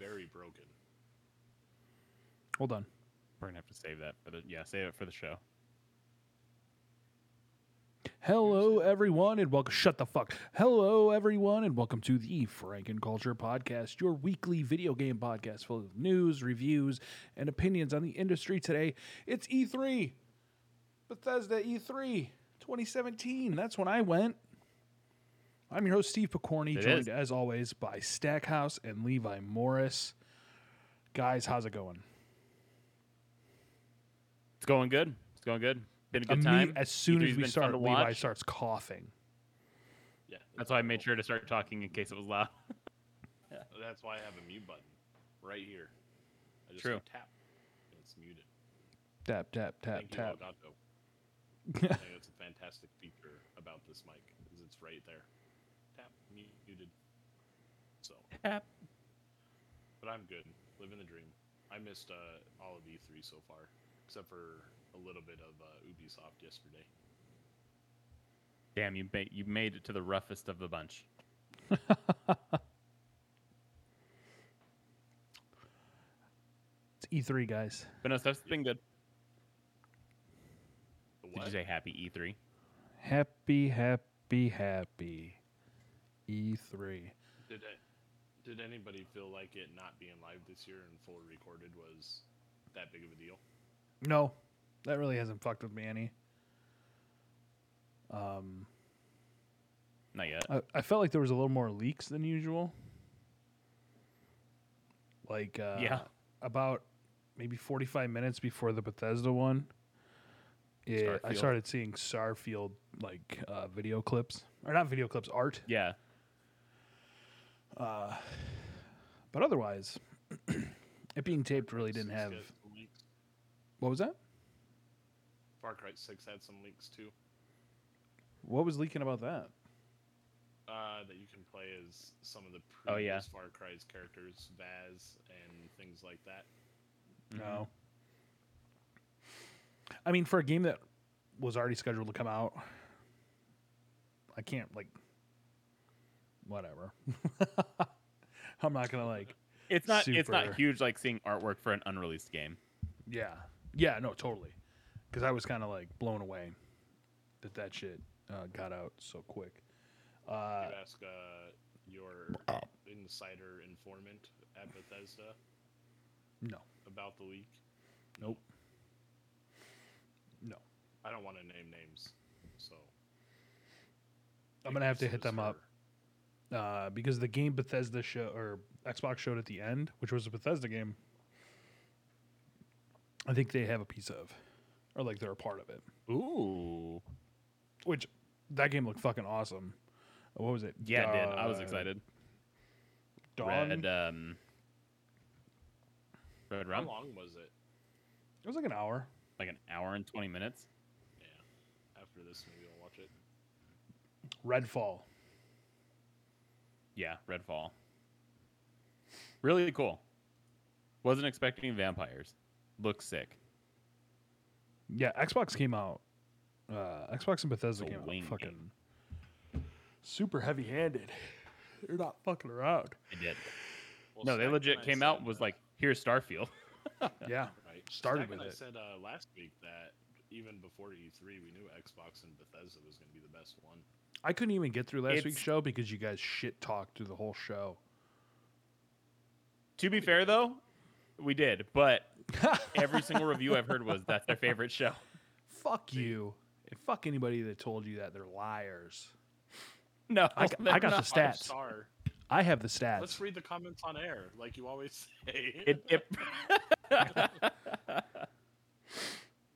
very broken. Hold on. We're gonna have to save that for the yeah, save it for the show. Hello, everyone, and welcome. Shut the fuck. Hello, everyone, and welcome to the Franken Culture Podcast, your weekly video game podcast full of news, reviews, and opinions on the industry. Today, it's E3, Bethesda E E3 2017. That's when I went. I'm your host, Steve Picorni, It joined is. as always by Stackhouse and Levi Morris. Guys, how's it going? It's going good. It's going good. Been a good Imme- time. As soon E3's as we start, Levi watch. starts coughing. Yeah, That's why I made sure to start talking in case it was loud. yeah. That's why I have a mute button right here. I just True. go tap, and it's muted. Tap, tap, tap, Thank tap. you, Elgato. I think it's a fantastic feature about this mic, is it's right there. Tap, mu- muted. So, Tap. but I'm good. Living the dream. I missed uh, all of E3 so far, except for a little bit of uh, Ubisoft yesterday. Damn, you made you made it to the roughest of the bunch. It's E3, guys. But no, stuff's been good. The Did you say happy E3? Happy, happy, happy. E E3. Did it, did anybody feel like it not being live this year and full recorded was that big of a deal? No, that really hasn't fucked with me any. Um, Not yet. I, I felt like there was a little more leaks than usual. Like, uh, Yeah. about maybe 45 minutes before the Bethesda one. Yeah, I started seeing Starfield like uh, video clips, or not video clips, art. Yeah. Uh, but otherwise, it being taped really didn't have. had some leaks. What was that? Far Cry 6 had some leaks too. What was leaking about that? Uh, that you can play as some of the Oh, previous yeah. Far Cry's characters, Vaas, and things like that. No. I mean, for a game that was already scheduled to come out, I can't like. Whatever. I'm not gonna like. It's not it's not huge like seeing artwork for an unreleased game. Yeah. Yeah. No. Totally. Because I was kind of like blown away that that shit uh, got out so quick. Uh, you ask uh, your insider informant at Bethesda no. about the leak. Nope. No. I don't want to name names, so I'm gonna have to hit is them up. Her. uh, because the game Bethesda show or Xbox showed at the end, which was a Bethesda game, I think they have a piece of, or like they're a part of it. Ooh. Which that game looked fucking awesome. What was it? Yeah, it did. I was Uh, excited. Dawn. Red um Red How long was it? It was like an hour. Like an hour and twenty minutes. Yeah. After this, maybe I'll watch it. Redfall. Yeah, Redfall. Really cool. Wasn't expecting vampires. Looks sick. Yeah, Xbox came out. Uh, Xbox and Bethesda came out fucking super heavy handed. They're not fucking around. It did. Well, no, they legit and I came out said, was uh, like, here's Starfield. Yeah. right. started Stack with and it. I said uh, last week that even before E3, we knew Xbox and Bethesda was going to be the best one. I couldn't even get through last week's show because you guys shit talked through the whole show. to be fair though, we did, but every single review I've heard was that's their favorite show. Fuck you. And fuck anybody that told you that. They're liars. No, I got- I got the not. stat. Five Stats. star. I have the stats. Let's read the comments on air, like you always say. It, it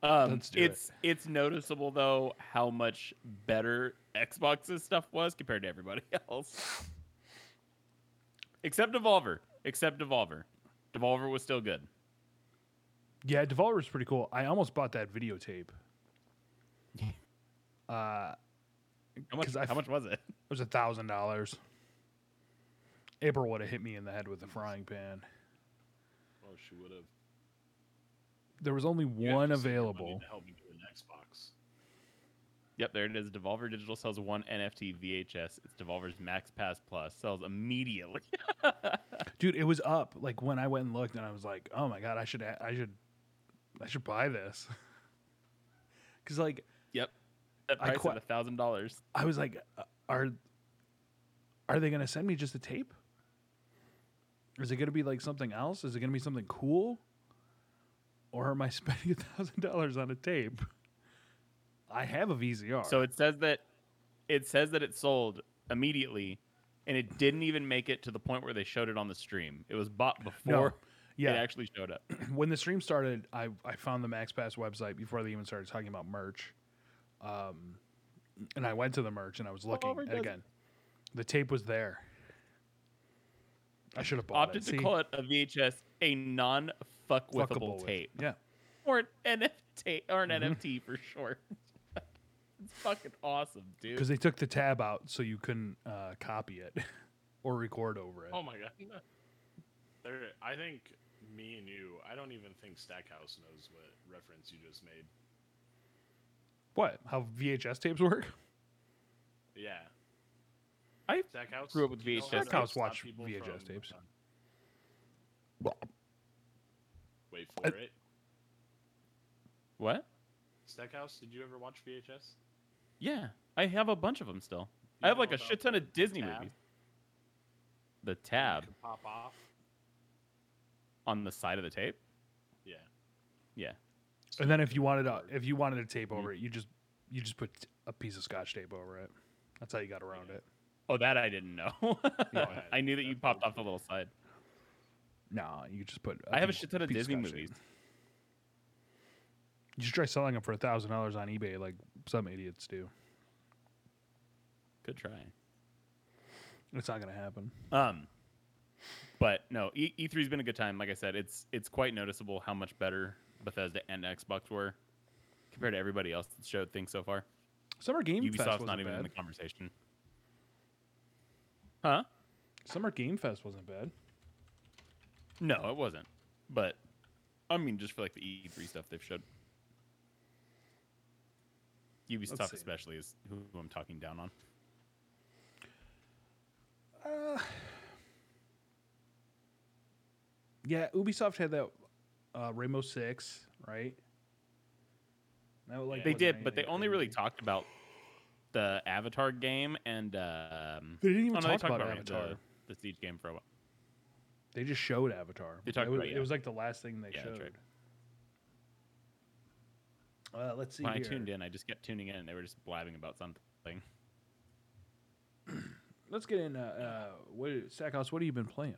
um, Let's do it. it's it's noticeable though how much better Xbox's stuff was compared to everybody else. Except Devolver. Except Devolver. Devolver was still good. yeah, Devolver's pretty cool. I almost bought that videotape. uh, How much, 'Cause I how much was it? it was a thousand dollars. April would have hit me in the head with a frying pan. oh, she would have. There was only You have one to save your money available. help me get an Xbox. Yep, there it is. Devolver Digital sells one NFT VHS. It's Devolver's Max Pass Plus. Sells immediately. Dude, it was up like when I went and looked, and I was like, "Oh my god, I should, I should, I should buy this." Because like yep. That I price qui- at a thousand dollars. I was like, uh, "Are, are they gonna send me just a tape? Is it gonna be like something else? Is it gonna be something cool? Or am I spending a thousand dollars on a tape? I have a VCR. So it says that it says that it sold immediately, and it didn't even make it to the point where they showed it on the stream. It was bought before yeah, it actually showed up. when the stream started, I, I found the MaxPass website before they even started talking about merch. Um, and I went to the merch and I was looking. Oliver And again, the tape was there. I should have bought Opted it. to See? call it a VHS, a non-fuck Fuckable withable with- tape, Yeah. or an NFT, or an Mm-hmm. NFT for short. it's fucking awesome, dude. Because they took the tab out so you couldn't uh, copy it or record over it. Oh my god. There, I think me and you. I don't even think Stackhouse knows what reference you just made. What? How VHS tapes work? Yeah. I Stackhouse grew up with do you know VHS Stackhouse watched VHS from, tapes. uh, wait for I- it. what? Stackhouse, did you ever watch VHS? Yeah, I have a bunch of them still. You I have like a shit ton of Disney tab? movies. The tab could pop off. on the side of the tape. Yeah. Yeah. And then if you wanted a if you wanted a tape Mm-hmm. over it, you just you just put a piece of scotch tape over it. That's how you got around Yeah. it. Oh, that I didn't know. Yeah. I knew that you popped off the little side. No, you just put. I have a shit ton of piece Disney movies. tape. You should try selling them for a thousand dollars on eBay, like some idiots do. Good try. It's not gonna happen. Um, but no, E E3's been a good time. Like I said, it's it's quite noticeable how much better Bethesda and Xbox were compared to everybody else that showed things so far. Summer Game Fest Ubisoft's wasn't not even bad. in the conversation. Huh? Summer Game Fest wasn't bad. No, it wasn't. But I mean, just for like the E3 stuff they've showed. Ubisoft see. especially is who I'm talking down on. Uh, yeah, Ubisoft had that uh, Rainbow Six, right? That, like, They did, but they only really talked about the Avatar game and um, They didn't even oh, no, talk about about Avatar. The, the Siege game for a while. They just showed Avatar. They talked it was, about- it was like the last thing they Yeah, showed. Right. Uh, let's see When I tuned in, I just kept tuning in, and they were just blabbing about something. Let's get in. Uh, uh, what, Stackhouse, what have you been playing?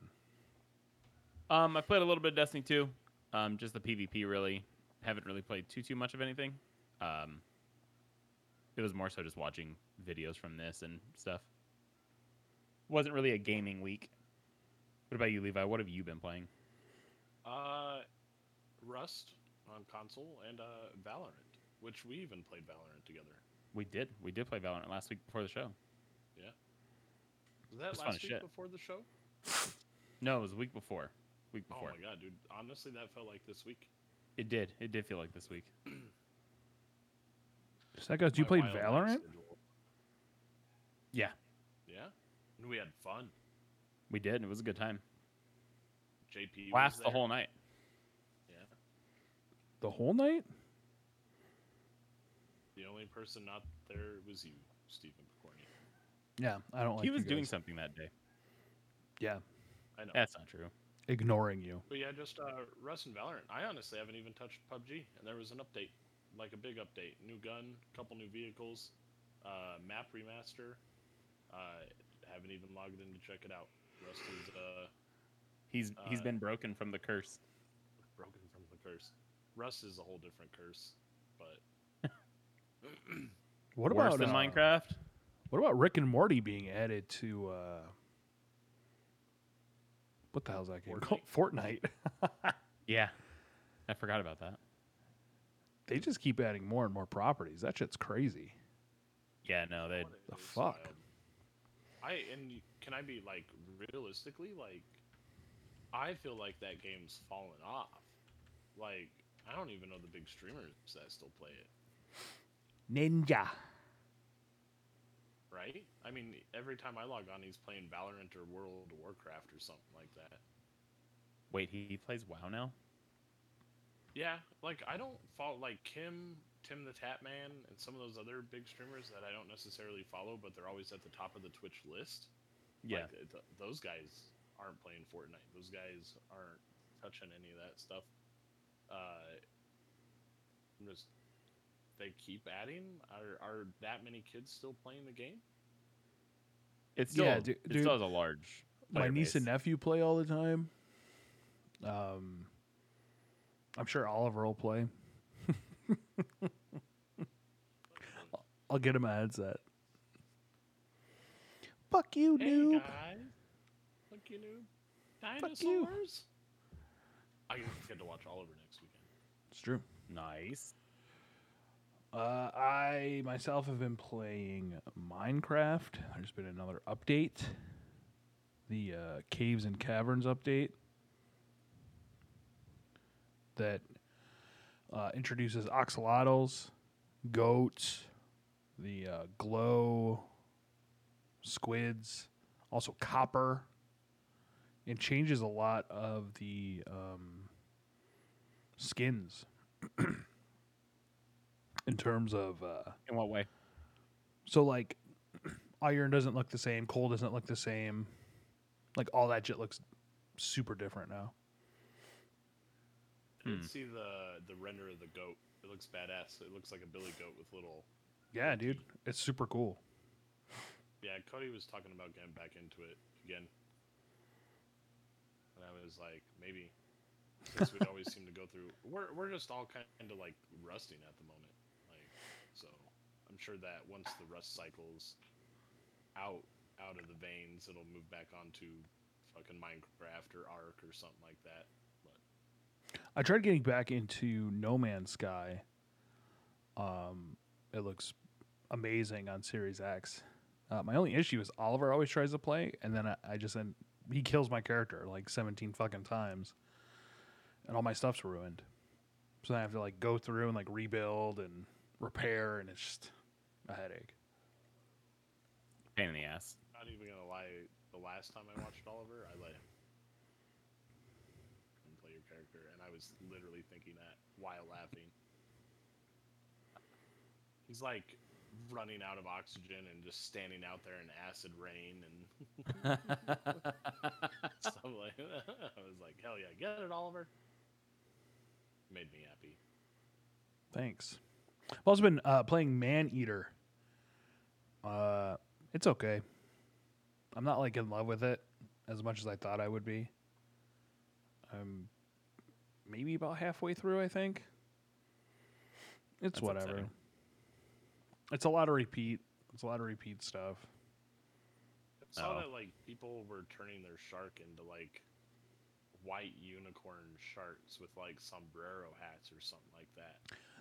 Um, I played a little bit of Destiny 2. Um, just the PvP really. Haven't really played too too much of anything. Um, it was more so just watching videos from this and stuff. Wasn't really a gaming week. What about you, Levi? What have you been playing? Uh, Rust on console and uh, Valorant, which we even played Valorant together. We did. We did play Valorant last week before the show. Yeah. Was that was fun as last week shit. before the show? No, it was a week before. Week before. Oh my god, dude! Honestly, that felt like this week. It did. It did feel like this week. Stackhouse, you My played Wild Night Valorant? Yeah, Yeah, and we had fun. we did. It was a good time. JP Last the whole night. Yeah, The whole night? the only person not there was you, Stephen Picorni. Yeah, I don't like. he was you doing something that day. Yeah, I know. That's not true. ignoring you. But yeah, just uh, Rust and Valorant. I honestly haven't even touched PUBG, and there was an update, like a big update. New gun, couple new vehicles, uh, map remaster. Uh, haven't even logged in to check it out. Rust is uh, He's he's Uh, been broken from the curse. broken from the curse. Rust is a whole different curse, but What Worse about than uh, Minecraft? What about Rick and Morty being added to? uh What the hell's that game called? Fortnite. Yeah, I forgot about that. they just keep adding more and more properties. That shit's crazy. Yeah, no, they. The is fuck? wild. I and can I be like realistically like, I feel like that game's fallen off. Like I don't even know the big streamers that still play it. Ninja. right? I mean, every time I log on, he's playing Valorant or World of Warcraft or something like that. Wait, he plays WoW now? Yeah, like I don't follow like Kim, Tim the Tatman, and some of those other big streamers that I don't necessarily follow, but they're always at the top of the Twitch list. Yeah. Like, th- th- those guys aren't playing Fortnite. Those guys aren't touching any of that stuff. Uh, I'm just they keep adding. Are are that many kids still playing the game? It's still, Yeah, du- it dude, still has a large. My player niece and nephew play all the time. Um, I'm sure Oliver will play. I'll get him a headset. Fuck you, Hey noob. guys, fuck you, noob. Fuck you. Dinosaurs. I get to watch Oliver next weekend. It's true. Nice. Uh, I myself have been playing Minecraft. There's been another update, the uh, Caves and Caverns update that uh, introduces axolotls, goats, the uh, glow squids, also copper. It changes a lot of the um, skins in terms of uh, In what way? so like iron doesn't look the same, coal doesn't look the same. Like all that shit looks super different now. I did Hmm. see the the render of the goat. It looks badass. It looks like a billy goat with little. Yeah, dude, it's super cool. Yeah, Cody was talking about getting back into it again, and I was like, maybe since we always seem to go through. We're we're just all kind of like rusting at the moment, like so. I'm sure that once the rust cycles out out of the veins, it'll move back onto fucking Minecraft or Ark or something like that. But I tried getting back into No Man's Sky. Um, it looks amazing on Series X. Uh, my only issue is Oliver always tries to play, and then I, I just end, he kills my character like seventeen fucking times, and all my stuff's ruined. So then I have to like go through and like rebuild and repair, and it's just a headache. Pain in the ass. not even gonna lie, the last time I watched Oliver, I let him play your character, and I was literally thinking that while laughing. He's like running out of oxygen and just standing out there in acid rain and stuff like that. I was like, hell yeah, get it, Oliver. Made me happy. Thanks. I've also been uh, playing Man Eater. Uh, it's okay. I'm not like in love with it as much as I thought I would be. I'm maybe about halfway through. I think it's That's whatever. upsetting. It's a lot of repeat. It's a lot of repeat stuff. I saw Oh. that like people were turning their shark into like white unicorn sharks with like sombrero hats or something like that.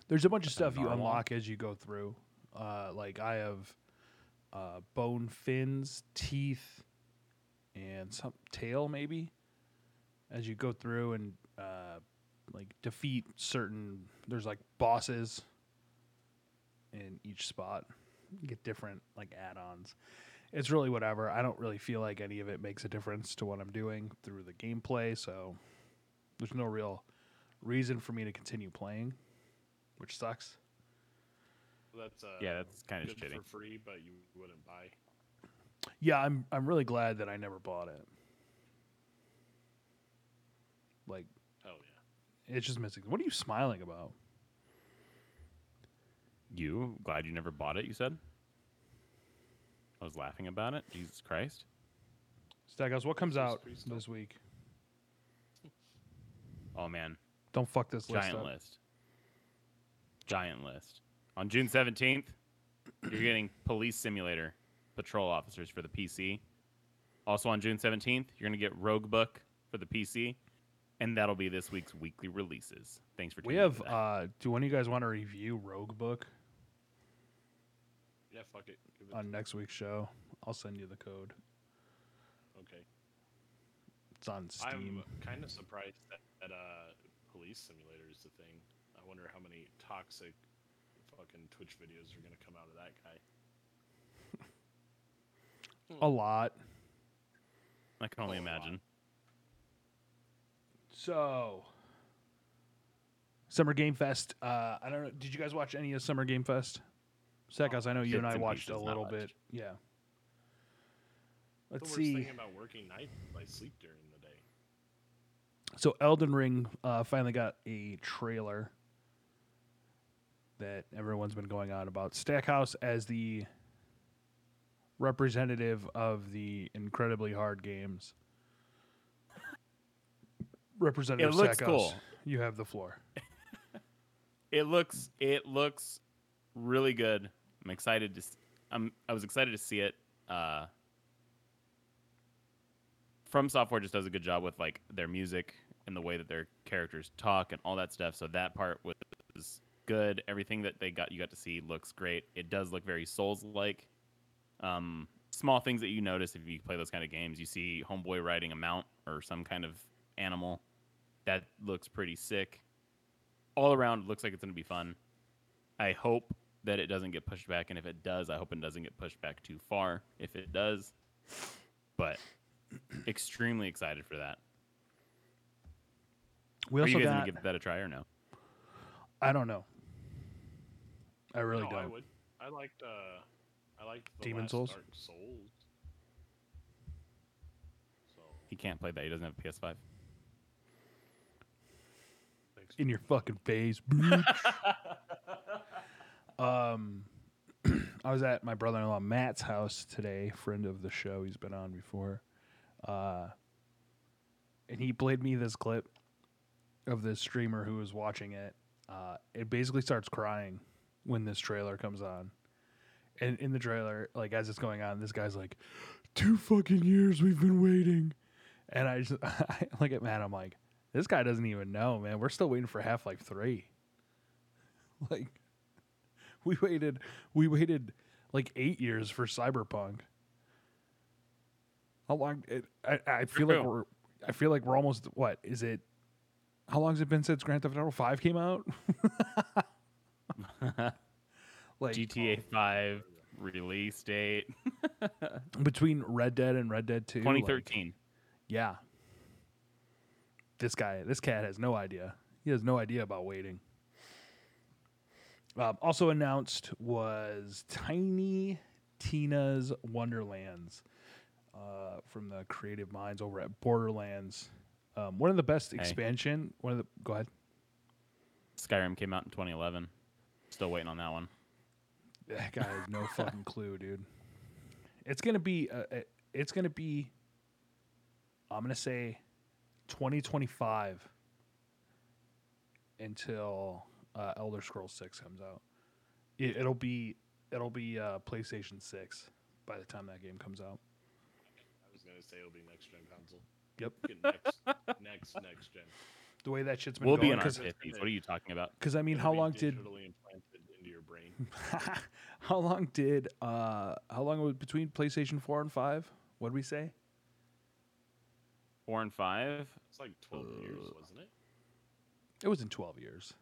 There's a bunch of stuff you unlock as you go through. Uh, like I have uh, bone fins, teeth, and some tail maybe. As you go through and uh, like defeat certain, there's like bosses in each spot. Get different like add-ons. It's really whatever. I don't really feel like any of it makes a difference to what I'm doing through the gameplay, so there's no real reason for me to continue playing which sucks. So that's uh, Yeah, that's kind of good shitty. for free, but you wouldn't buy. Yeah, I'm I'm really glad that I never bought it. Like oh yeah. it's just missing. What are you smiling about? You glad you never bought it? You said. I was laughing about it. Jesus Christ. Stackhouse, what comes out this week? Oh man, Don't fuck this list giant up. list. Giant list. On June seventeenth, you're getting Police Simulator Patrol Officers for the PC. Also on June seventeenth, you're gonna get Rogue Book for the PC, and that'll be this week's weekly releases. Thanks for. We tuning have into that. uh do one of you guys want to review Rogue Book Yeah, fuck it. Give it on next week's show? I'll send you the code. okay. It's on Steam. I'm kind of surprised that, that uh, Police Simulator is the thing. I wonder how many toxic fucking Twitch videos are gonna come out of that guy. A lot. I can only wow. imagine. So, Summer Game Fest. Uh, I don't know. Did you guys watch any of Summer Game Fest? Sekos, I know you and I watched a pieces, not little much. bit. Yeah. Let's worst see. thing about working night I sleep during the day. So Elden Ring uh, finally got a trailer that everyone's been going on about. Stackhouse as the representative of the incredibly hard games. Representative It looks Stackhouse, cool. you have the floor. It looks it looks really good. I'm excited to I'm I was excited to see it. Uh From Software just does a good job with like their music and the way that their characters talk and all that stuff. So that part was good. Everything that they got you got to see looks great. It does look very Souls like. Um small things that you notice if you play those kind of games. You see Homeboy riding a mount or some kind of animal. That looks pretty sick all around looks like it's going to be fun. I hope that it doesn't get pushed back, and if it does, I hope it doesn't get pushed back too far. If it does, but extremely excited for that. We Are also you guys got. gonna give that a try or no? I don't know. I really no, don't. I would. I liked. Uh, I liked the Demon last Souls? Dark Souls. So He can't play that. He doesn't have a PS5. thanks. in your fucking face. bitch. Um, I was at my brother-in-law Matt's house today, friend of the show. He's been on before, uh, and he played me this clip of this streamer who was watching it. Uh, it basically starts crying when this trailer comes on. And in the trailer, like as it's going on, this guy's like, two fucking years we've been waiting. And I just I look at Matt, I'm like, this guy doesn't even know, man. We're still waiting for Half Life Three. Like, we waited, we waited like eight years for Cyberpunk. How long? It, I I feel like we're, I feel like we're almost what is it? How long has it been since Grand Theft Auto Five came out? like GTA 5 release date between Red Dead and Red Dead Two, like, 2013. Yeah. This guy, this cat has no idea. He has no idea about waiting. Um, also announced was Tiny Tina's Wonderlands uh, from the creative minds over at Borderlands. Um, one of the best Hey. expansion. One of the go ahead. Skyrim came out in 2011. Still waiting on that one. That guy has no fucking clue, dude. It's gonna be. Uh, uh, it's gonna be. I'm gonna say, 2025. Until uh, Elder Scrolls Six comes out, it, it'll be it'll be uh, PlayStation Six by the time that game comes out. I was gonna say it'll be next gen console. Yep. Next, next, next gen. The way that shit's been We'll be in our because 50s. What are you talking about? Because I mean, It'll how be long did digitally implanted into your brain? how long did uh how long was between PlayStation Four and Five? What did we say? Four and five. It's like twelve years, Uh, wasn't it? It was in 12 years.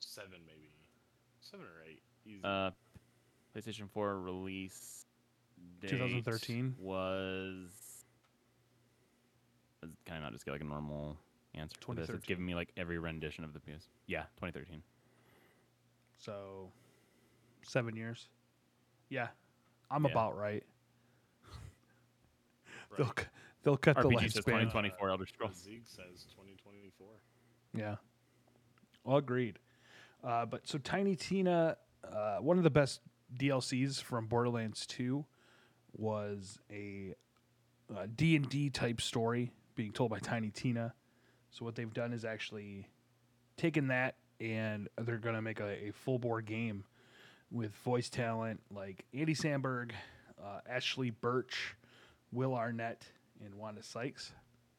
Seven maybe. Seven or eight. Easy. Uh, PlayStation 4 release date 2013? was. Can I not just get like a normal answer to this? It's 2013. giving me like every rendition of the PS. Yeah, 2013. So, seven years. Yeah, I'm Yeah. about right. Right. They'll c- they'll cut the RPG says lifespan. 2024 Elder Scrolls. Zeke says 2024. Yeah, all agreed. Uh, but so Tiny Tina, uh, one of the best DLCs from Borderlands 2 was a uh, D and D type story being told by Tiny Tina. So what they've done is actually taken that and they're going to make a, a full bore game with voice talent like Andy Samberg, uh, Ashly Burch, Will Arnett, and Wanda Sykes.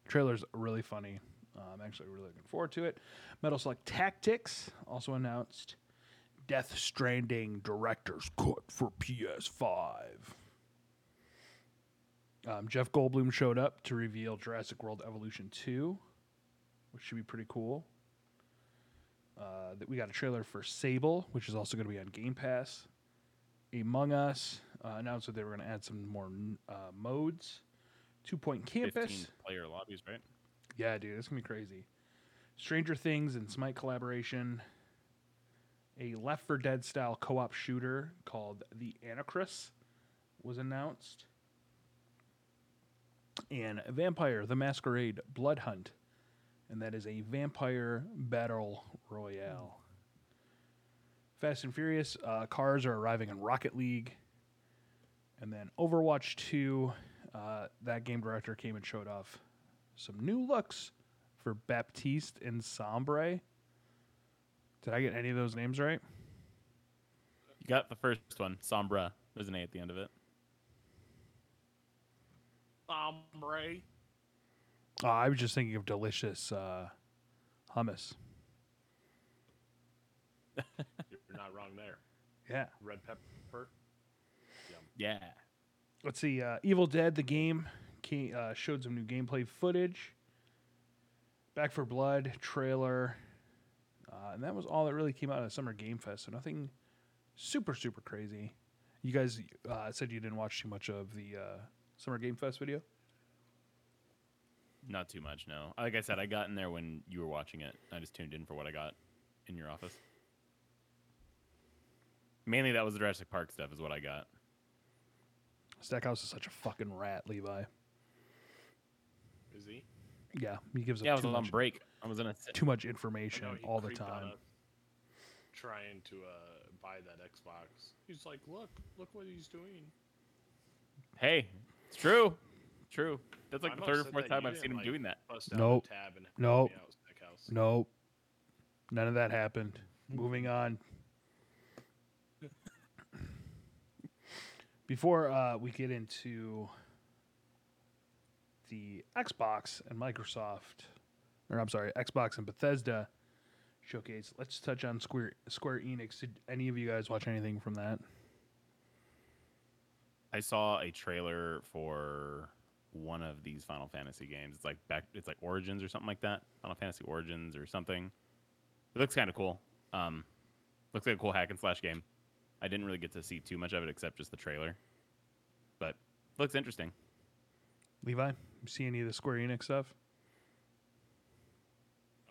Trailer's really funny. Uh, I'm actually really looking forward to it. Metal Slug Tactics also announced. Death Stranding Director's Cut for PS5. Um, Jeff Goldblum showed up to reveal Jurassic World Evolution 2, which should be pretty cool. Uh, that we got a trailer for Sable, which is also going to be on Game Pass. Among Us, uh, announced that they were going to add some more uh, modes. Two Point Campus. 15 player lobbies, right? Yeah, dude, it's gonna be crazy. Stranger Things and Smite collaboration. A Left 4 Dead style co-op shooter called The Anarchist was announced. And Vampire: The Masquerade Blood Hunt, and that is a vampire battle royale. Fast and Furious uh, cars are arriving in Rocket League, and then Overwatch 2. Uh, that game director came and showed off some new looks for Baptiste and Sombre. Did I get any of those names right? You got the first one, Sombra. There's an A at the end of it. Ombre. Uh, I was just thinking of delicious uh, hummus. You're not wrong there. Yeah. Red pepper. Yeah. Let's see. Uh, Evil Dead, the game, came, uh, showed some new gameplay footage. Back 4 Blood trailer. Uh, and that was all that really came out of Summer Game Fest. So nothing super, super crazy. You guys uh, said you didn't watch too much of the uh, Summer Game Fest video? Not too much, no. Like I said, I got in there when you were watching it. I just tuned in for what I got in your office. Mainly that was the Jurassic Park stuff, is what I got. Stackhouse is such a fucking rat, Levi. Is he? Yeah, he gives Yeah, I was too on much, break. I was in a too much information know all the time. Trying to uh, buy that Xbox. He's like, look, look what he's doing. Hey, it's true. True. That's like I'm the third or fourth time I've seen him like, doing that. Bust out Nope. the tab and Nope. me. Nope. None of that happened. Moving on. Before uh, we get into the Xbox and Microsoft, or I'm sorry, Xbox and Bethesda showcase, let's touch on Square Square Enix. Did any of you guys watch anything from that? I saw a trailer for one of these Final Fantasy games. It's like back. It's like Origins or something like that. Final Fantasy Origins or something. It looks kind of cool. Um, looks like a cool hack and slash game. I didn't really get to see too much of it except just the trailer, but looks interesting. Levi, see any of the Square Enix stuff?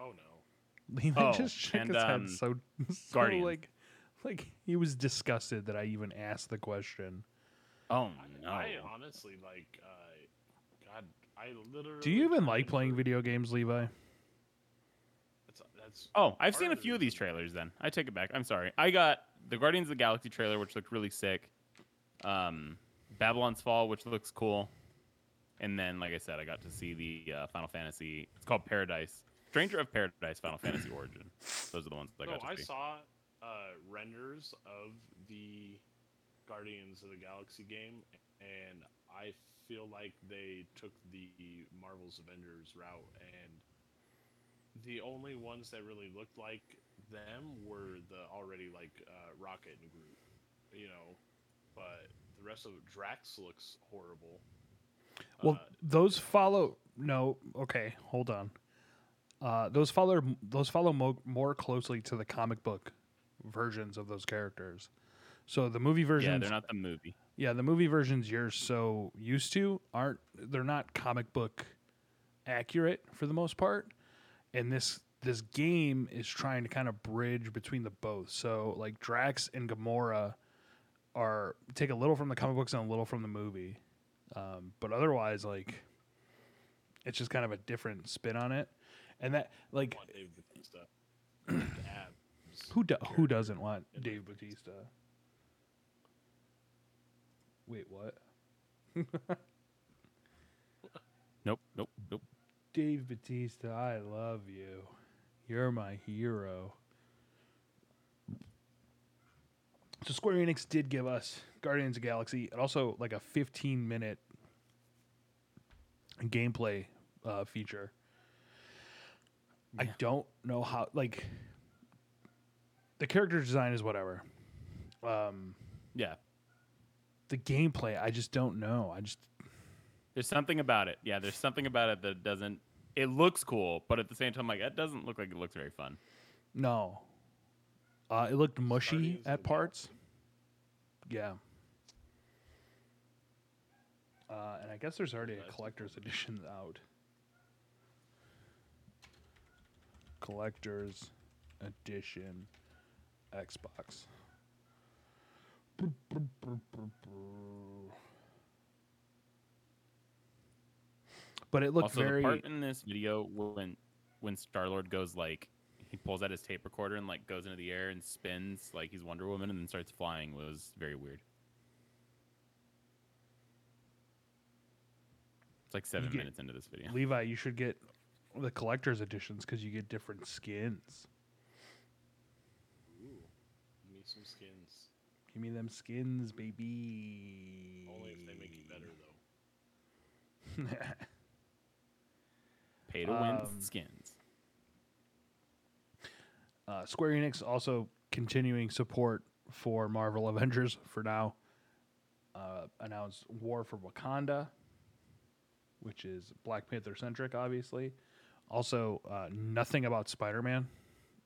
Oh no. Levi Oh, just shook and, his um, head so, so Guardian. like like he was disgusted that I even asked the question. Oh I, no! I honestly like. Uh, God, I literally. Do you even like playing for- video games, Levi? That's, that's Oh, I've seen a few of these trailers. Then I take it back. I'm sorry. I got the Guardians of the Galaxy trailer, which looked really sick. Um, Babylon's Fall, which looks cool. And then, like I said, I got to see the uh, Final Fantasy. It's called Paradise. Stranger of Paradise, Final Fantasy Origin. Those are the ones that I No, got to I see. I saw uh, renders of the Guardians of the Galaxy game, and I feel like they took the Marvel's Avengers route, and the only ones that really looked like them were the already like uh, Rocket and Groot, you know, but the rest of Drax looks horrible. Well, Uh, those follow. No, okay, hold on. Uh, those follow. Those follow mo- more closely to the comic book versions of those characters. So the movie versions, Yeah, they're not the movie. yeah, the movie versions you're so used to aren't. They're not comic book accurate for the most part. And this this game is trying to kind of bridge between the both. So like Drax and Gamora are take a little from the comic books and a little from the movie. Um, but otherwise, like, it's just kind of a different spin on it, and that like Dave Bautista who do, who doesn't want Dave Batista? Wait, what? Nope, nope, nope. Dave Batista, I love you. You're my hero. So Square Enix did give us Guardians of the Galaxy and also like a 15 minute gameplay uh, feature. I don't know how like the character design is whatever. Um, Yeah, the gameplay, I just don't know. I just there's something about it. Yeah, there's something about it that doesn't. It looks cool, but at the same time, like it doesn't look like it looks very fun. no. Uh, it looked mushy Guardians at the parts. Yeah. Uh, and I guess there's already a collector's edition out. Collector's edition Xbox. But it looked also, very. the part in this video when when Star Lord goes like he pulls out his tape recorder and like goes into the air and spins like he's Wonder Woman and then starts flying was very weird. It's like seven get- minutes into this video. Levi, you should get the collector's editions because you get different skins. Ooh, need some skins. Give me them skins, baby. Only if they make it better, though. Pay to win Um, skins. Uh, Square Enix also continuing support for Marvel Avengers for now. Uh, announced War for Wakanda, which is Black Panther centric, obviously. Also, uh, nothing about Spider Man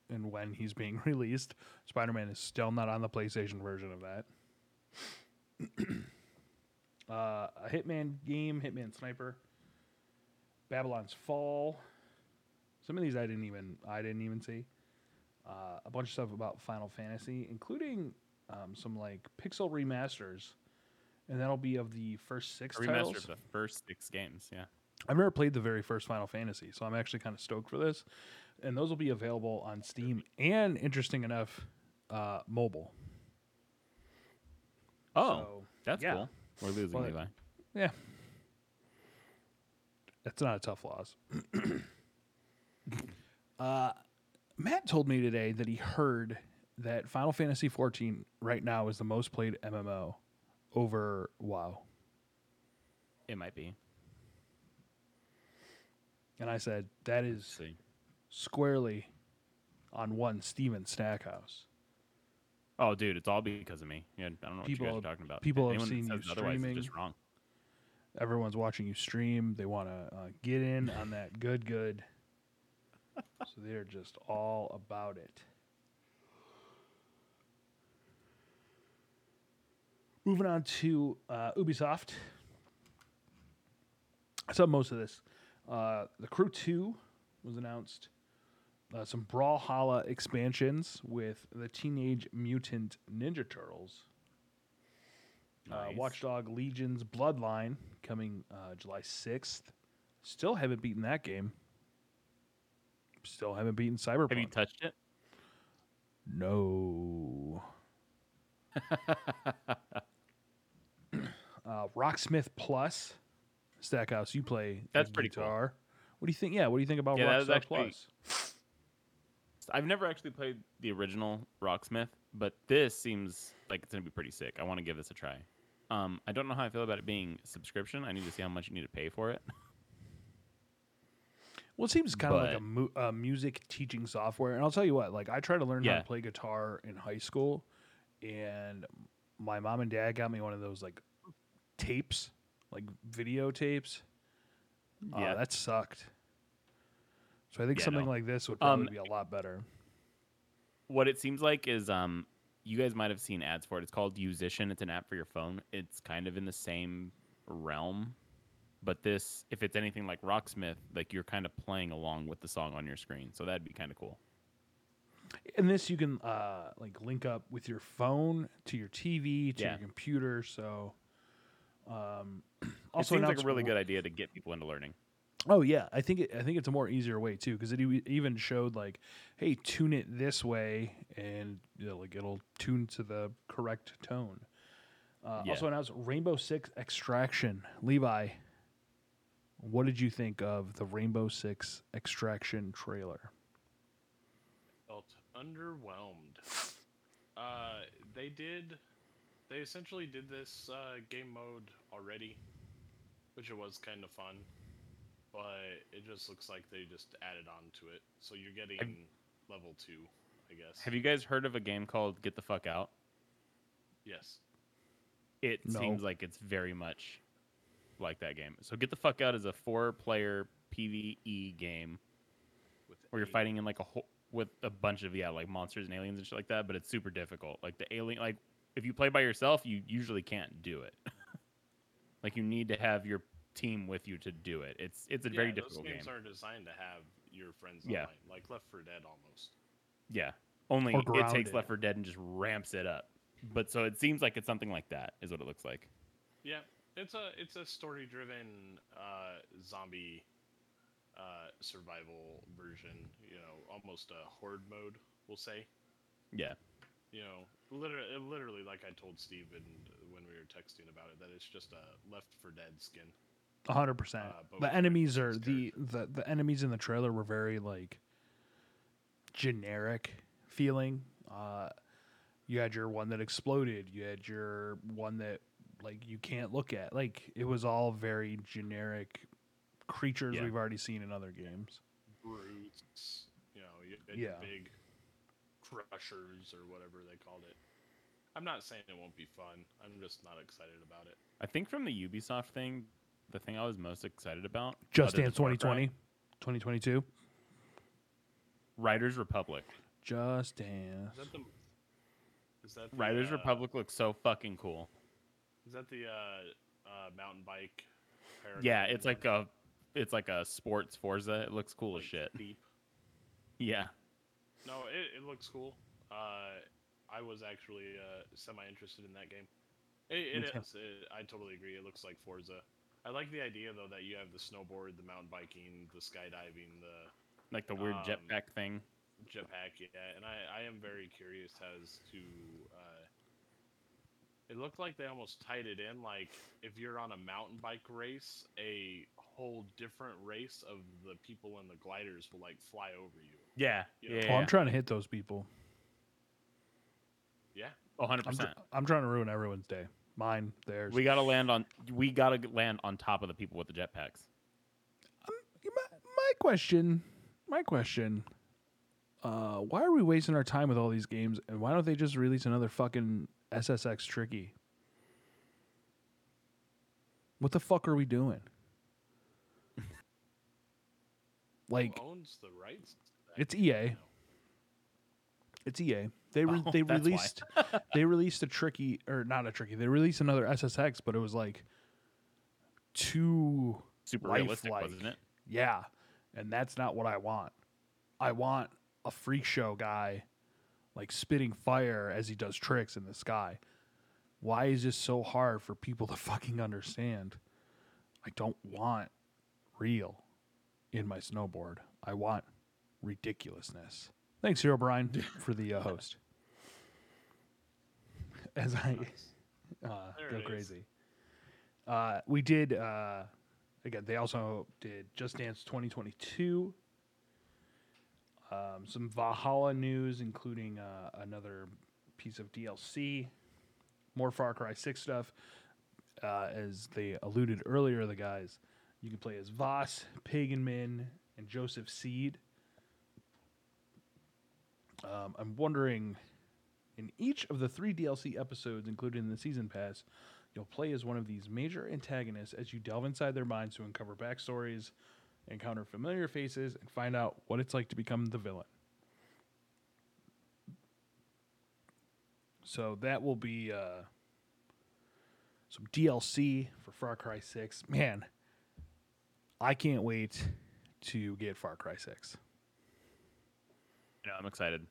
and when he's being released. Spider Man is still not on the PlayStation version of that. uh, a Hitman game, Hitman Sniper, Babylon's Fall. Some of these I didn't even I didn't even see uh, a bunch of stuff about Final Fantasy, including um, some like pixel remasters, and that'll be of the first six A remaster titles. of the first six games. Yeah. I've never played the very first Final Fantasy, so I'm actually kind of stoked for this, and those will be available on Steam and, interesting enough, uh, mobile. Oh, So, that's yeah. cool. We're losing But- Levi. Yeah, that's not a tough loss. uh, Matt told me today that he heard that Final Fantasy 14 right now is the most played MMO over WoW. It might be. And I said, that is squarely on one Steven Stackhouse. Oh, dude, it's all because of me. Yeah, I don't know what People- you guys are talking about. people have Anyone that seen you streaming. just wrong. Everyone's watching you stream. They want to uh, get in on that good, good. So they're just all about it. Moving on to uh, Ubisoft. I saw most of this. Uh, the Crew 2 was announced. Uh, some Brawlhalla expansions with the Teenage Mutant Ninja Turtles. Uh, Nice. Watchdog Legion's Bloodline coming uh, July 6th. Still haven't beaten that game. Still haven't beaten Cyberpunk. Have you touched it? no. uh, Rocksmith Plus. Stackhouse, you play That's pretty cool. What do you think? Yeah, what do you think about Yeah, that was Rockstar actually- Plus? I've never actually played the original Rocksmith, but this seems like it's gonna be pretty sick. I want to give this a try. Um, I don't know how I feel about it being subscription. I need to see how much you need to pay for it. Well, it seems kind of like a mu- uh, music teaching software. And I'll tell you what, like I tried to learn how Yeah. to play guitar in high school, and my mom and dad got me one of those like tapes, like videotapes. Uh, yeah, that sucked. So I think Yeah, something no. like this would probably Um, be a lot better. what it seems like is um, you guys might have seen ads for it. It's called Yousician. It's an app for your phone. It's kind of in the same realm, but this, if it's anything like Rocksmith, like you're kind of playing along with the song on your screen. So that'd be kind of cool. And this you can uh, like link up with your phone to your TV to Yeah. your computer. So um, it also seems like a really good idea to get people into learning. Oh yeah, I think it, I think it's a more easier way too because it even showed like, hey, tune it this way, and you know, like it'll tune to the correct tone. Uh, Yeah. Also announced Rainbow Six Extraction. Levi, what did you think of the Rainbow Six Extraction trailer? Felt underwhelmed. Uh, they did. They essentially did this uh, game mode already, which it was kind of fun, but it just looks like they just added on to it. So you're getting level two, I guess. Have you guys heard of a game called Get the Fuck Out? Yes. It No. seems like it's very much like that game. So Get the Fuck Out is a four-player PVE game With where you're fighting in like a whole with a bunch of yeah like monsters and aliens and shit like that. But it's super difficult. Like the alien, like if you play by yourself, you usually can't do it. Like you need to have your team with you to do it. It's it's a very Yeah, difficult those games game. are designed to have your friends Yeah. online, like Left 4 Dead almost. Yeah. Only it takes. Left 4 Dead and just ramps it up. But so it seems like it's something like that is what it looks like. Yeah, it's a it's a story driven uh, zombie uh, survival version. You know, almost a horde mode, we'll say. Yeah. You know, literally, literally, like I told Steve and when we were texting about it, that it's just a Left 4 Dead skin. A hundred percent. Uh, The enemies are the, the the enemies in the trailer were very like generic feeling. Uh, you had your one that exploded. You had your one that like you can't look at. Like it was all very generic creatures Yeah. we've already seen in other games. brutes, you know, Yeah. big crushers or whatever they called it. I'm not saying it won't be fun. I'm just not excited about it. I think from the Ubisoft thing, the thing I was most excited about Just other Dance 2020, 2022. Riders Republic. Just Dance. Is that the? Is that the, Riders uh, Republic looks so fucking cool. Is that the uh, uh, mountain bike? Yeah, it's like a it's like a sports Forza. It looks cool like as shit. Deep. Yeah. No, it, it looks cool. Uh, I was actually uh, semi interested in that game. It, it is. It, I totally agree. It looks like Forza. I like the idea though that you have the snowboard, the mountain biking, the skydiving, the Like the weird Um, jetpack thing. jetpack. Yeah, and I, I am very curious as to. Uh, it looked like they almost tied it in. Like if you're on a mountain bike race, a whole different race of the people in the gliders will like fly over you. Yeah. Yeah. Yeah. Oh, I'm trying to hit those people. Yeah, Oh, 100%. I'm, tr- I'm trying to ruin everyone's day. Mine, theirs. we got to land on we got to land on top of the people with the jetpacks. my, my question, my question. Uh, why are we wasting our time with all these games, and why don't they just release another fucking SSX Tricky? What the fuck are we doing? like Who owns the rights? it's EA. It's EA. They re- Oh, they released they released a tricky or not a tricky. They released another SSX, but it was like too Super Lifelike. realistic, wasn't it? Yeah. And that's not what I want. I want a freak show guy like spitting fire as he does tricks in the sky. Why is this so hard for people to fucking understand? I don't want real in my snowboard. I want ridiculousness. Thanks, Hero Brian, for the uh, host. As I uh, go crazy. Uh, we did uh, again. They also did Just Dance 2022. Um, some Valhalla news, including uh, another piece of DLC, more Far Cry 6 stuff. Uh, as they alluded earlier, the guys, you can play as Vaas, Pagan Min, and Joseph Seed. Um, I'm wondering, in each of the three DLC episodes included in the season pass, you'll play as one of these major antagonists as you delve inside their minds to uncover backstories, encounter familiar faces, and find out what it's like to become the villain. So that will be uh, some DLC for Far Cry 6. Man, I can't wait to get Far Cry 6. You know, I'm excited.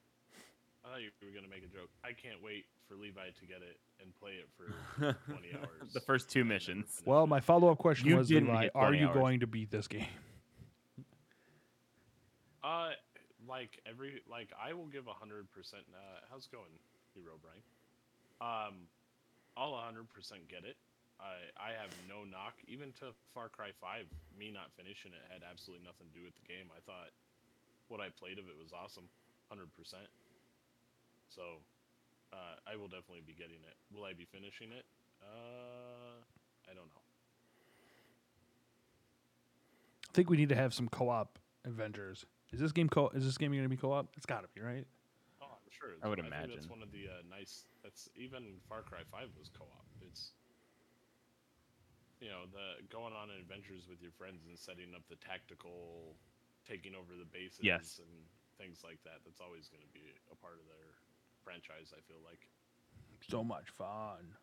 I thought you were gonna make a joke. I can't wait for Levi to get it and play it for 20 hours. the first two missions. Well, my follow up question You was, Levi, are you hours. going to beat this game? Uh, like every like I will give a hundred percent. Uh, how's it going, Hero Brian? Um, I'll a hundred percent get it. I I have no knock even to Far Cry Five. Me not finishing it had absolutely nothing to do with the game. I thought what I played of it was awesome, hundred percent. So, uh, I will definitely be getting it. Will I be finishing it? Uh, I don't know. I think we need to have some co op Avengers. Is this game co? Is this game going to be co op? It's got to be right. Oh, I'm sure. I would think that's one of the uh, nice. That's even Far Cry Five was co-op. It's you know the going on adventures with your friends and setting up the tactical, taking over the bases Yes. and things like that. That's always going to be a part of their franchise. I feel like So much fun.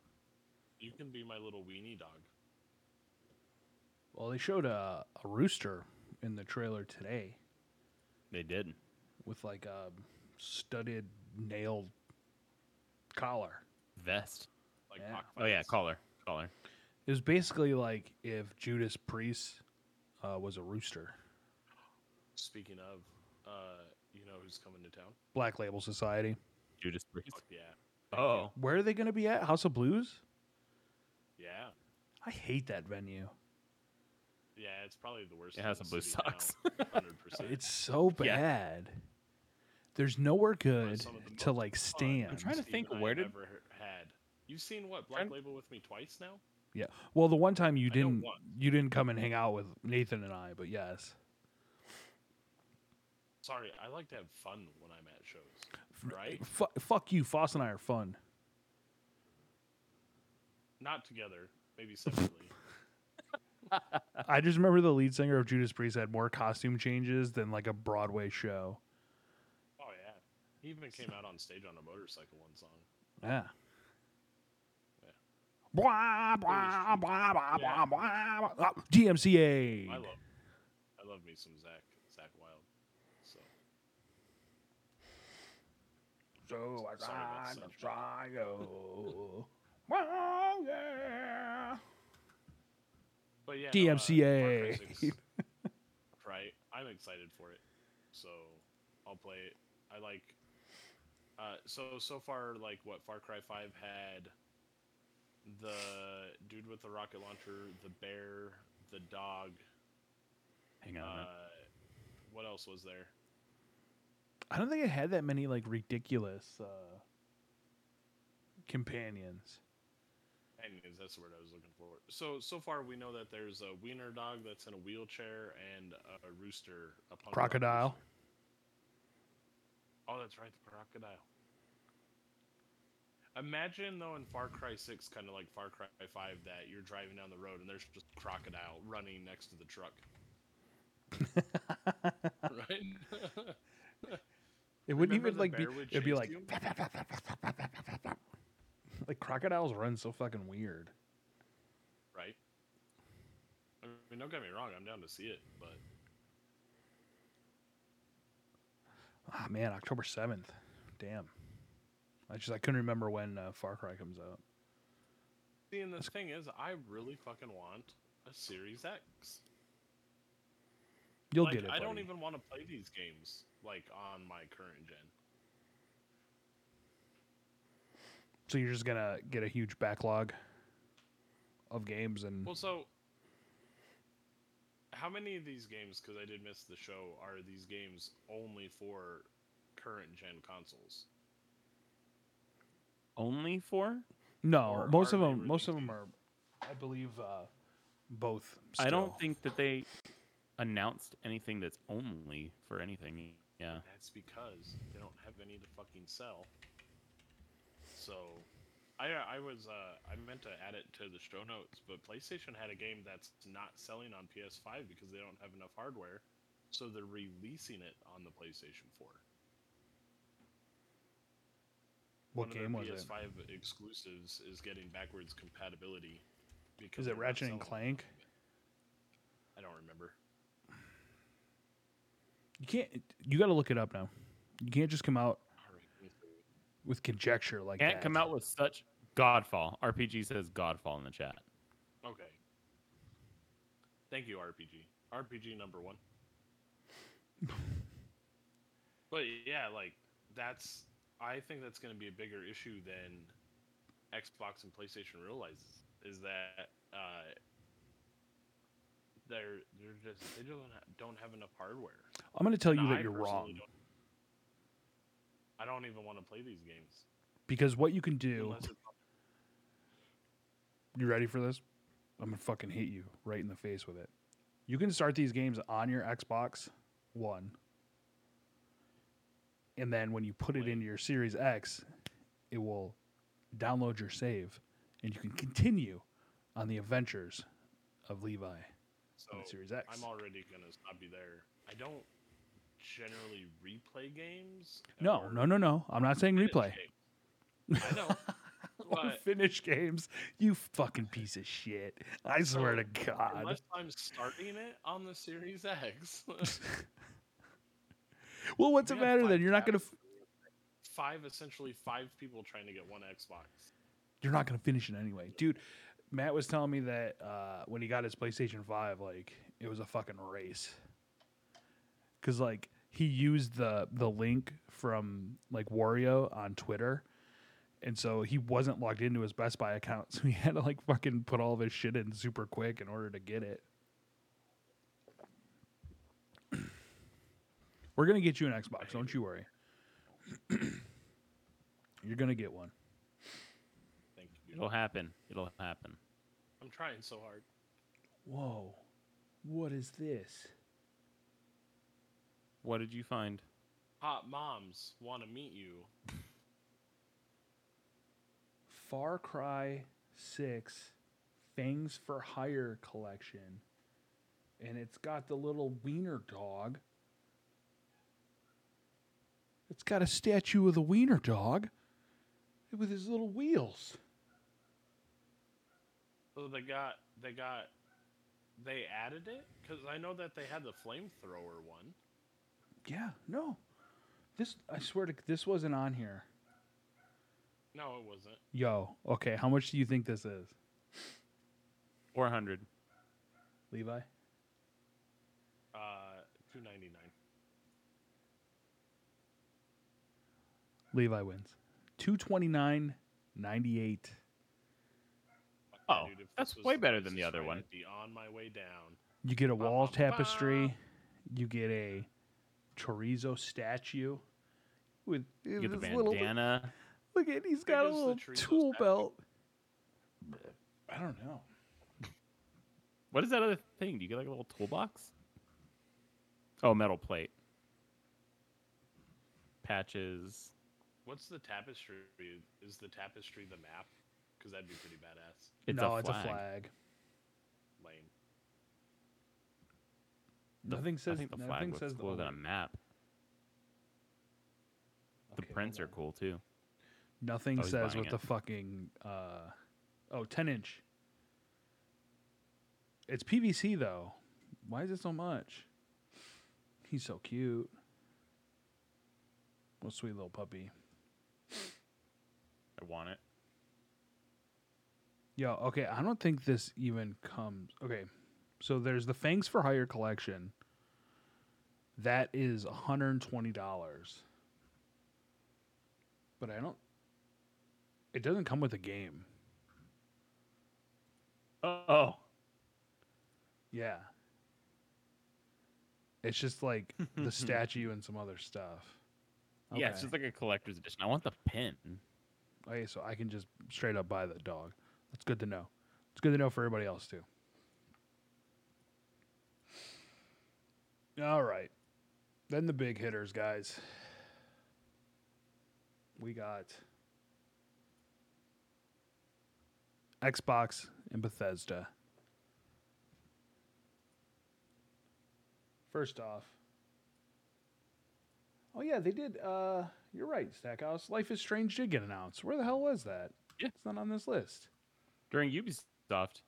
you can be my little weenie dog. Well, they showed a, a rooster in the trailer today They did. with like a studded nailed collar. Vest. Like Yeah. Oh yeah, collar. Collar. It was basically like if Judas Priest uh, was a rooster. Speaking of, uh, you know who's coming to town? Black Label Society. Judas Priest. Fuck yeah. Oh. Where are they going to be at? House of Blues? Yeah. I hate that venue. Yeah, it's probably the worst. It has some blue socks. Now, 100%. It's so Yeah. bad. There's nowhere good the to like stand. I'm trying to think, and I where have did- ever had. You've seen what Black Trying- Label with me twice now? Yeah. Well, the one time you I didn't you didn't come and hang out with Nathan and I, but yes. Sorry, I like to have fun when I'm at shows. Right? Fu fuck you, Foss and I are fun. Not together, maybe separately. I just remember the lead singer of Judas Priest had more costume changes than like a Broadway show. oh yeah, he even came out on stage on a motorcycle one song. Yeah. Yeah. Blah, blah, blah, blah, Yeah. blah, blah. Ah, I love, I love me some Zach, Zakk Wylde. So So I Sorry about tried to try you. Well, yeah. But yeah, no, uh, DMCA. right? I'm excited for it, so I'll play it. I like. Uh, so so far, like what Far Cry Five had, the dude with the rocket launcher, the bear, the dog. Hang on. Uh, what else was there? I don't think it had that many like ridiculous uh, companions. That's the word I was looking for. So so far, we know that there's a wiener dog that's in a wheelchair and a rooster, a punk Crocodile. rooster. Oh, that's right, the crocodile. Imagine though in Far Cry Six, kind of like Far Cry Five, that you're driving down the road and there's just a crocodile running next to the truck. right? It wouldn't Remember even like be. It'd be like? like crocodiles run so fucking weird. right? I mean, don't get me wrong, I'm down to see it, but Ah man, October seventh. Damn. I just I couldn't remember when uh, Far Cry comes out. see, and the thing is, I really fucking want a Series X. You'll like, get it. I don't even want to play these games like on my current gen. So you're just gonna get a huge backlog of games and Well, so how many of these games? Because I did miss the show. Are these games only for current gen consoles? Only for? no, or most of they them most of them are, I believe, uh, both. I don't think that they announced anything that's only for anything. Yeah. That's because they don't have any to fucking sell. So, I I was uh, I meant to add it to the show notes, but PlayStation had a game that's not selling on PS5 because they don't have enough hardware, so they're releasing it on the PlayStation 4. What One game of was their it? PS5 exclusives is getting backwards compatibility. Because Is it Ratchet and Clank? I don't remember. You can't. You got to look it up now. You can't just come out Alright, let me see. With conjecture like Can't that. come out with such Godfall. RPG says Godfall in the chat. Okay. Thank you, RPG. RPG number one. but yeah, like that's. I think that's going to be a bigger issue than Xbox and PlayStation realizes. Is that uh, they're they're just they don't ha- don't have enough hardware. I'm going to tell And you that I you're wrong don't- I don't even want to play these games. because what you can do. You ready for this? I'm gonna fucking hit you right in the face with it. You can start these games on your Xbox One, and then when you put it into your Series X, it will download your save, and you can continue on the adventures of Levi so on the Series X. I'm already gonna stop you there. I don't generally replay games. no, no, no, no. I'm not saying replay. games. I know. What? finish games. You fucking piece of shit. I swear to God. Unless I'm starting it on the Series X. well, what's the We had matter then? You're not gonna tabs. five essentially five people trying to get one Xbox. you're not gonna finish it anyway, dude. Matt was telling me that uh, when he got his PlayStation Five, like it was a fucking race. Cause like he used the the link from like Wario on Twitter, and so he wasn't logged into his Best Buy account, so he had to like fucking put all of his shit in super quick in order to get it. We're gonna get you an Xbox, don't you worry. You're gonna get one. Thank you. It'll happen. It'll happen. I'm trying so hard. Whoa, what is this? What did you find? Hot moms want to meet you. Far Cry 6 Fangs for Hire collection. And it's got the little wiener dog. It's got a statue of the wiener dog with his little wheels. So they got they got they added it because I know that they had the flamethrower one. Yeah, no. This I swear to this wasn't on here. No, it wasn't. Yo, okay, how much do you think this is? Four hundred. Levi? Uh, two ninety nine. Levi wins. 229.98. Oh, that's way better than the other one. Be on my way down. You get a Ba, wall ba, ba. tapestry. You get a chorizo statue with You get the this little- bandana. look at he's got a little tool statue? belt. I don't know. What is that other thing? Do you get like a little toolbox? Oh, metal plate. Patches. What's the tapestry? Is the tapestry the map? Because that'd be pretty badass. It's no, a it's a flag. The- Nothing says I think the flag nothing looks says the cooler than a map. The Okay, prints are cool too. Nothing Oh, says what the fucking uh oh 10 inch. It's PVC though. Why is it so much? He's so cute. What sweet little puppy. I want it. Yo, okay, I don't think this even comes. Okay, so there's the Fangs for Hire collection. That is $120. But I don't. It doesn't come with a game. Oh, Yeah. It's just like the statue and some other stuff. yeah, it's just like a collector's edition. I want the pin. Okay, so I can just straight up buy the dog. That's good to know. It's good to know for everybody else too. All right. Then the big hitters, guys. We got Xbox and Bethesda. First off, oh yeah, they did. Uh, you're right, Stackhouse. Life is Strange did get announced. Where the hell was that? Yeah. it's not on this list. During Ubisoft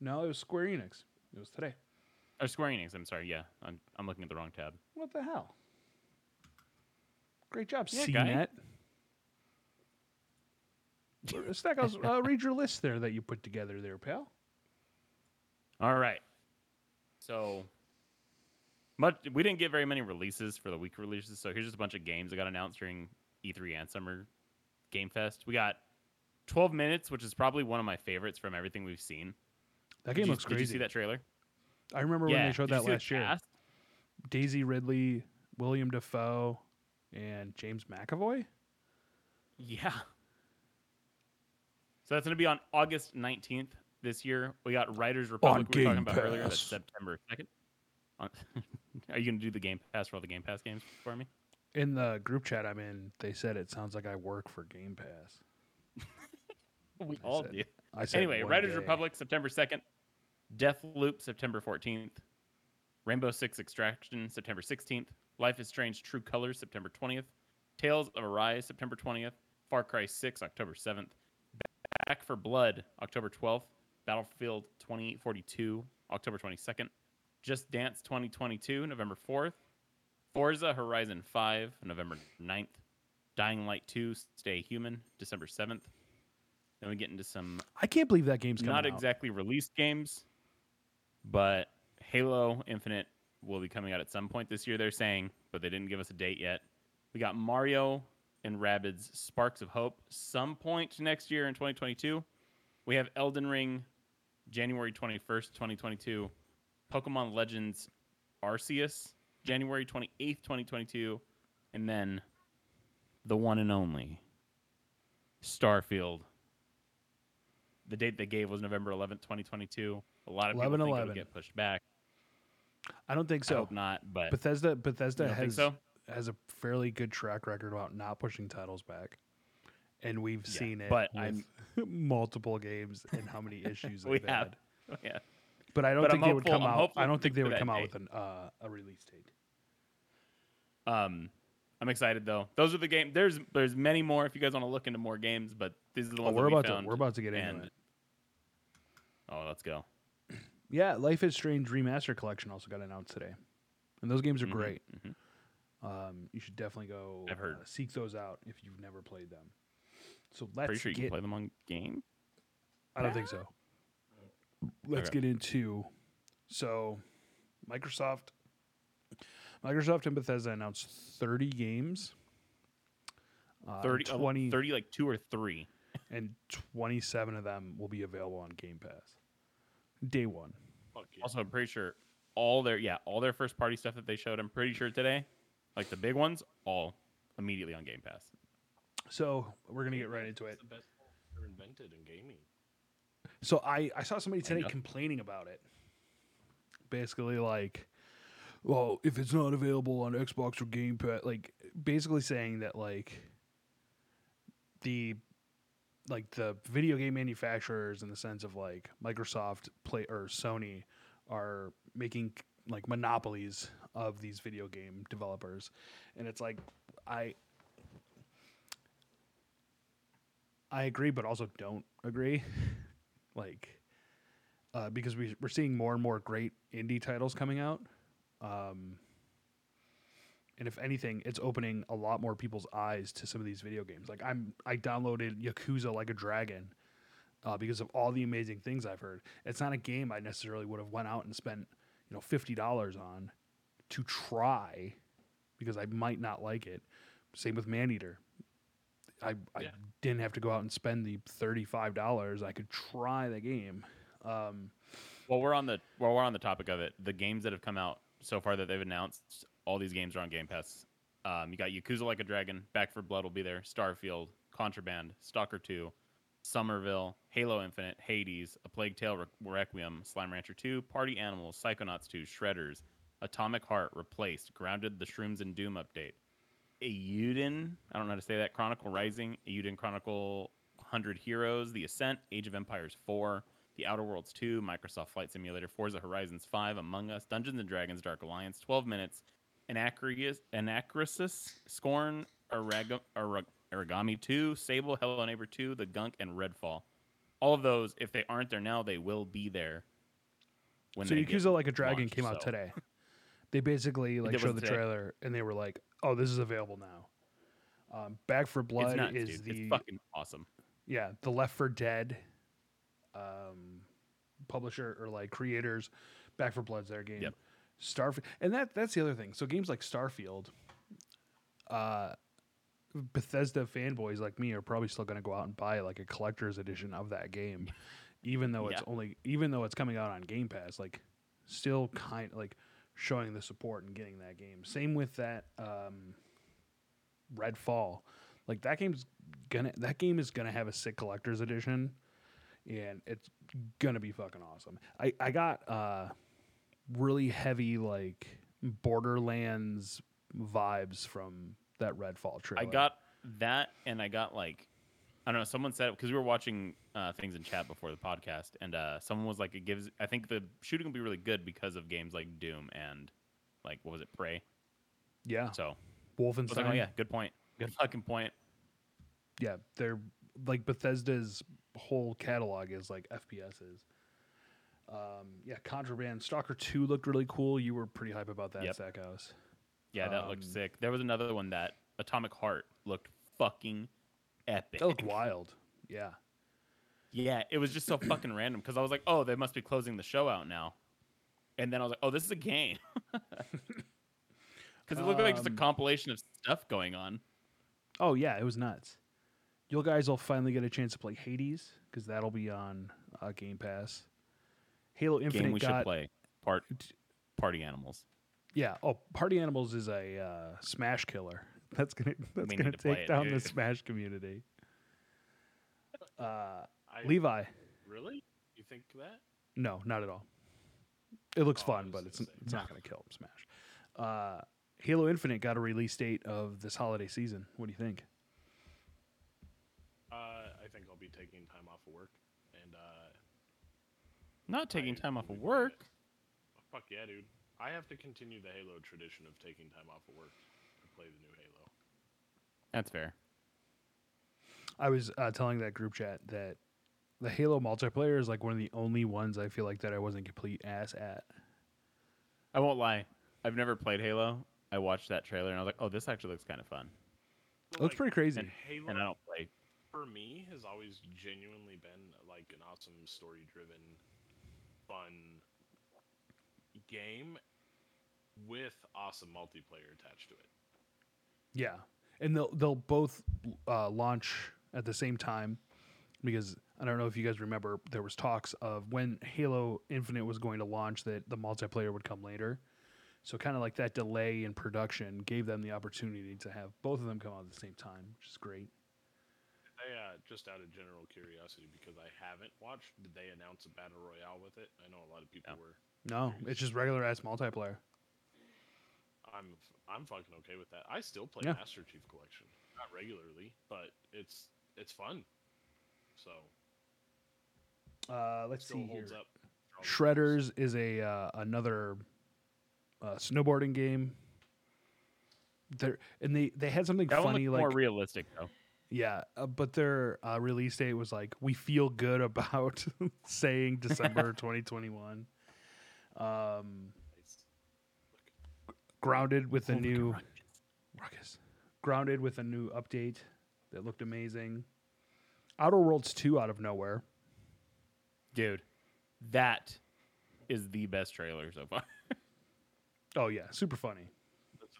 No, it was Square Enix. It was today. or Square Enix. I'm sorry. Yeah, I'm I'm looking at the wrong tab. What the hell? Great job, Yeah. CNET. Stackhouse, uh, read your list there that you put together there, pal. All right. So much we didn't get very many releases for the week releases, so here's just a bunch of games that got announced during E3 and Summer Game Fest. We got 12 minutes, which is probably one of my favorites from everything we've seen. That Did game you- looks Did you see that trailer? I remember when they showed Did that last year. cast? Daisy Ridley, William Dafoe, and James McAvoy. Yeah. So that's going to be on August 19th this year. We got Riders Republic we were talking Game about earlier. That's September 2nd. On- Are you going to do the Game Pass for all the Game Pass games for me? In the group chat I'm in, they said it sounds like I work for Game Pass. We I all said- do. I said Anyway, Riders day. Republic, September 2nd. Death Loop September 14th. Rainbow Six Extraction, September 16th. Life is Strange True Colors, September 20th. Tales of Arise, September 20th. Far Cry 6, October 7th. Back 4 Blood, October 12th. Battlefield 2042, October 22nd. Just Dance 2022, November 4th. Forza Horizon 5, November 9th. Dying Light 2, Stay Human, December 7th. Then we get into some I can't believe that game's coming not out. exactly released games, but Halo Infinite will be coming out at some point this year, they're saying, but they didn't give us a date yet. We got Mario and Rabbids Sparks of Hope some point next year in 2022. We have Elden Ring January 21st, 2022. Pokemon Legends Arceus January 28th, 2022. And then the one and only Starfield. The date they gave was November 11th, 2022. A lot of people 11, think 11. it'll get pushed back. I don't think I so. hope not, but Bethesda Bethesda You don't think has so? has a fairly good track record about not pushing titles back. And we've Yeah, seen it but I'm- multiple games and how many issues We they've have. had. yeah. But I don't But think I'm they would come I'm out. I don't think they would come out date. with an uh, a release date. Um, I'm excited though. Those are the game. There's there's many more if you guys want to look into more games, but these are the Oh, ones we're that we about to we're about to get into and- it. Oh, let's go. Yeah, Life is Strange Remaster Collection also got announced today, and those games are Mhm, great. mhm. Um, you should definitely go I've heard. uh, seek those out if you've never played them. So let's Pretty sure you get. can play them on game. I don't think so. Let's Okay. get into so Microsoft Microsoft and Bethesda announced 30 games. Uh, 30, oh, 20 30 like two or three. and 27 of them will be available on Game Pass. Day 1. Fuck yeah. Also, I'm pretty sure all their yeah all their first party stuff that they showed. I'm pretty sure today, like the big ones, all immediately on Game Pass. So, we're going to get right into it. It's the best ever invented in gaming. So I, I saw somebody today complaining about it. Basically, like, well, if it's not available on Xbox or Game Pass, like, basically saying that like the like the video game manufacturers, in the sense of like Microsoft, Play or Sony, are making like monopolies of these video game developers, and it's like I. I agree, but also don't agree. like uh, because we, we're seeing more and more great indie titles coming out um, and if anything it's opening a lot more people's eyes to some of these video games like i'm i downloaded yakuza like a dragon uh, because of all the amazing things i've heard it's not a game i necessarily would have went out and spent you know $50 on to try because i might not like it same with maneater I, I Yeah. didn't have to go out and spend the thirty-five dollars. I could try the game. Um, Well, we're on the well, we're on the topic of it. The games that have come out so far that they've announced, all these games are on Game Pass. Um, you got Yakuza Like a Dragon, Back 4 Blood will be there, Starfield, Contraband, Stalker 2, Somerville, Halo Infinite, Hades, A Plague Tale Re- Requiem, Slime Rancher 2, Party Animals, Psychonauts 2, Shredders, Atomic Heart, Replaced, Grounded, The Shrooms and Doom update, Eiyuden, I don't know how to say that, Chronicle Rising, Eiyuden Chronicle 100 Heroes, The Ascent, Age of Empires 4, The Outer Worlds 2, Microsoft Flight Simulator, Forza Horizons 5, Among Us, Dungeons and Dragons Dark Alliance, 12 Minutes, Anacrusis, Scorn, Araga, Arag- Aragami 2, Sable, Hello Neighbor 2, The Gunk, and Redfall. All of those, if they aren't there now, they will be there. When so Yakuza Like a Dragon launched, came out so- today. They basically like showed the today? trailer and they were like, "Oh, this is available now." Um, Back 4 Blood nuts, is dude. the It's fucking awesome. yeah the Left 4 Dead um, publisher or like creators. Back 4 Blood's their game. Yep. Starfield, and that that's the other thing. So games like Starfield, uh, Bethesda fanboys like me are probably still going to go out and buy like a collector's edition of that game, even though it's Yeah. only even though it's coming out on Game Pass. Like, still kind like showing the support and getting that game. Same with that um, Redfall. Like that game's gonna that game is gonna have a sick collector's edition, and it's gonna be fucking awesome. I I got uh really heavy like Borderlands vibes from that Redfall trailer. I got that, and I got like, I don't know. Someone said because we were watching uh, things in chat before the podcast, and uh, someone was like, "It gives." I think the shooting will be really good because of games like Doom and like what was it, Prey. yeah So Wolfenstein. like, "Oh yeah, good point. Good fucking point." yeah, they're like Bethesda's whole catalog is like FPSs. Um, yeah, Contraband Stalker Two looked really cool. You were pretty hype about that, Yep. Stackhouse. Yeah, that looked Um, sick. There was another one that Atomic Heart looked fucking epic. That looked wild. Yeah. Yeah, it was just so fucking random because I was like, oh, they must be closing the show out now. And then I was like, oh, this is a game. Because it looked like just a Um, compilation of stuff going on. Oh yeah, it was nuts. You guys will finally get a chance to play Hades because that'll be on uh, Game Pass. Halo Infinite game we got should play. Part Party Animals. yeah. Oh, Party Animals is a uh, Smash killer. That's gonna that's We gonna need to play take it, down the. Smash community. Uh, I, Levi, really? You think that? no, not at all. It looks Oh, fun, but gonna it's say. it's not gonna kill Smash. Uh, Halo Infinite got a release date of this holiday season. What do you think? Uh, I think I'll be taking time off of work, and uh, Not taking I time off of work. want. Fuck yeah, dude! I have to continue the Halo tradition of taking time off of work to play the new Halo. That's fair. I was uh, telling that group chat that the Halo multiplayer is like one of the only ones I feel like that I wasn't complete ass at. I won't lie. I've never played Halo. I watched that trailer and I was like, oh, this actually looks kind of fun. It looks pretty crazy. And Halo, And I don't play. for me, has always genuinely been like an awesome story-driven, fun game with awesome multiplayer attached to it. Yeah, and they'll they'll both uh, launch at the same time because I don't know if you guys remember there was talks of when Halo Infinite was going to launch that the multiplayer would come later. So kind of like that delay in production gave them the opportunity to have both of them come out at the same time, which is great. They uh, just out of general curiosity, because I haven't watched, did they announce a battle royale with it? I know a lot of people No. were. No, it's just regular ass multiplayer. I'm I'm fucking okay with that. I still play Yeah. Master Chief Collection, not regularly, but it's it's fun. So Uh, let's still see holds here. up. for all the fans. Shredders is a uh, another uh, snowboarding game. There and they they had something That funny looked like more realistic though. Yeah, uh, but their uh, release date was like we feel good about saying December 2021. Um, grounded with a new ruckus. Grounded with a new update that looked amazing. Outer Worlds 2 out of nowhere. Dude, that is the best trailer so far. Oh yeah, super funny.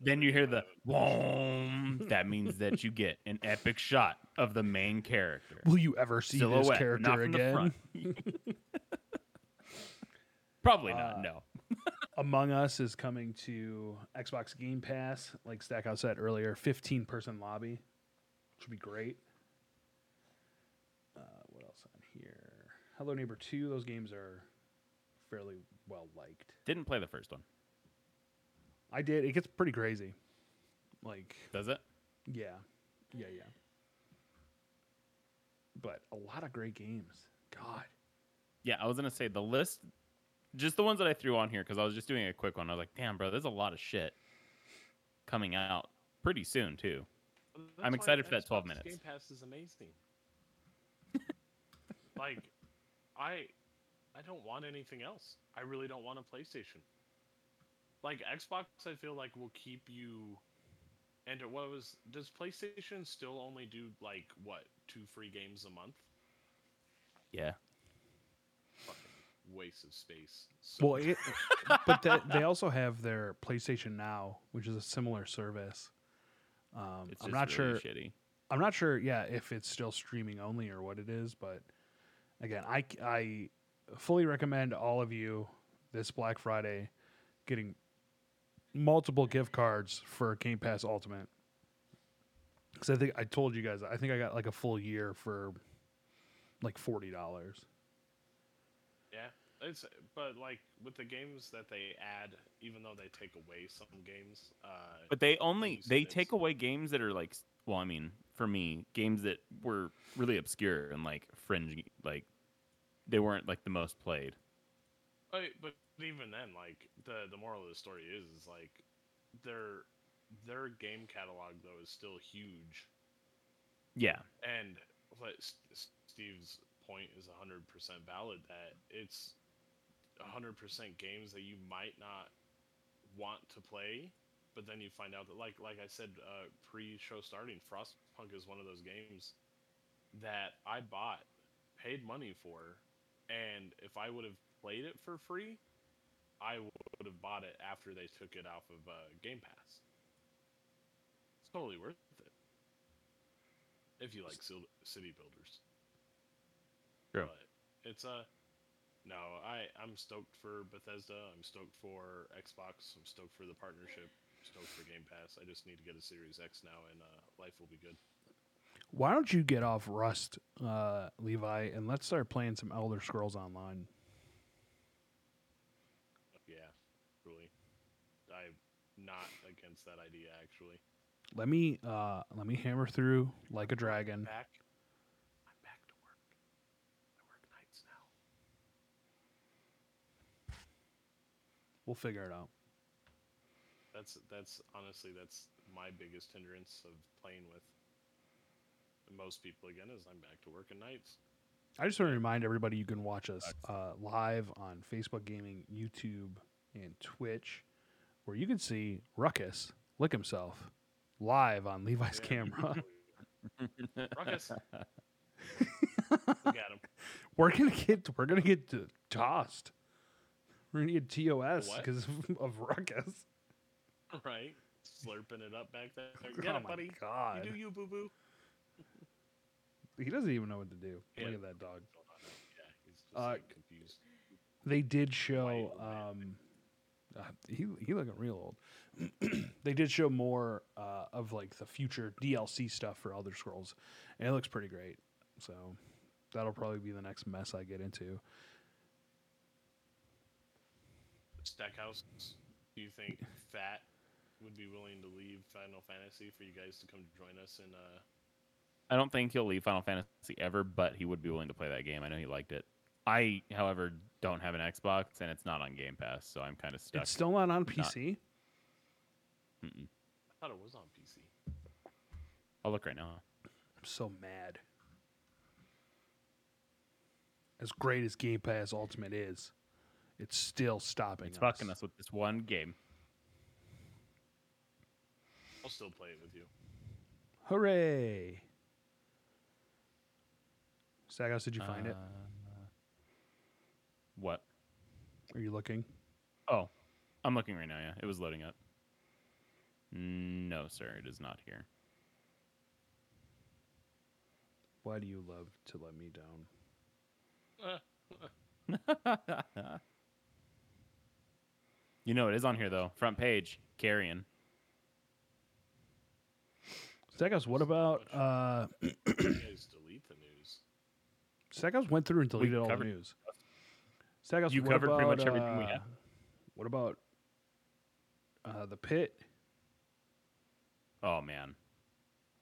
Then you hear the boom. That means that you get an epic shot of the main character. Will you ever see this character not from the again? front. Probably Uh, not. No. Among Us is coming to Xbox Game Pass, like Stackhouse said earlier, 15 person lobby, which would be great. Uh, what else on here? Hello Neighbor 2, those games are fairly well liked. Didn't play the first one. I did. It gets pretty crazy. Like, Does it? yeah. Yeah, yeah. But a lot of great games. God. Yeah, I was gonna say the list, just the ones that I threw on here because I was just doing a quick one. I was like, damn, bro, there's a lot of shit coming out pretty soon too. That's I'm why excited for that 12 Xbox minutes. Game Pass is amazing. like, I, I don't want anything else. I really don't want a PlayStation. Like Xbox, I feel like will keep you. And what was does PlayStation still only do like what two free games a month? Yeah. Fucking waste of space. So Well, it, but that, they also have their PlayStation Now, which is a similar service. Um, It's I'm just not really sure. shitty. I'm not sure. Yeah, if it's still streaming only or what it is, but again, I I fully recommend all of you this Black Friday getting multiple gift cards for Game Pass Ultimate. Because I think I told you guys, I think I got like a full year for like forty dollars. Yeah, it's but like with the games that they add, even though they take away some games, uh, But they only they take away games that are like, well, I mean, for me, games that were really obscure and like fringe, like they weren't like the most played. But, but even then, like the the moral of the story is, is like their their game catalog though is still huge, Yeah, and S- Steve's point is 100% valid that it's 100% games that you might not want to play, but then you find out that like like I said uh, pre-show starting, Frostpunk is one of those games that I bought, paid money for, and if I would have played it for free, I would have bought it after they took it off of uh, Game Pass. It's totally worth it if you like city builders. True. But it's a no. I I'm stoked for Bethesda. I'm stoked for Xbox. I'm stoked for the partnership. I'm stoked for Game Pass. I just need to get a Series X now, and uh, life will be good. Why don't you get off Rust, uh, Levi, and let's start playing some Elder Scrolls Online? Yeah, truly. I'm not against that idea actually. Let me uh, let me hammer through like a dragon. Back. I'm back to work. I work nights now. We'll figure it out. That's that's honestly that's my biggest hindrance of playing with most people again is I'm back to work at nights. I just want to remind everybody you can watch us uh, live on Facebook Gaming, YouTube, and Twitch, where you can see Ruckus lick himself live on Levi's Yeah. camera. Ruckus. Look at him. we're gonna get we're gonna get tossed. We're gonna get TOS because of, of Ruckus. Right? Slurping it up back there. Oh it, my buddy. God. You do you, boo boo. He doesn't even know what to do. Yeah. Look at that dog. Yeah, he's just Uh, like, confused. They did show. White man. Um, uh, he he looking real old. they did show more uh, of like the future DLC stuff for Elder Scrolls, and it looks pretty great. So that'll probably be the next mess I get into. Stackhouse, do you think Fat would be willing to leave Final Fantasy for you guys to come join us in uh I don't think he'll leave Final Fantasy ever, but he would be willing to play that game. I know he liked it. I, however, don't have an Xbox and it's not on Game Pass, so I'm kind of stuck. It's still not on PC. Mm-mm. I thought it was on PC. I'll look right now. I'm so mad. As great as Game Pass Ultimate is, it's still stopping It's us. fucking us with this one game. I'll still play it with you. Hooray! Sagos, did you find it? Uh, What? Are you looking? Oh, I'm looking right now. Yeah, it was loading up. No, sir, it is not here. Why do you love to let me down? you know it is on here though. Front page, Carrion. Sagos, what about uh you guys delete the news. Sagos went through and deleted all the news. Sagos, You covered pretty much about, everything we uh, had. What about uh the pit? Oh man,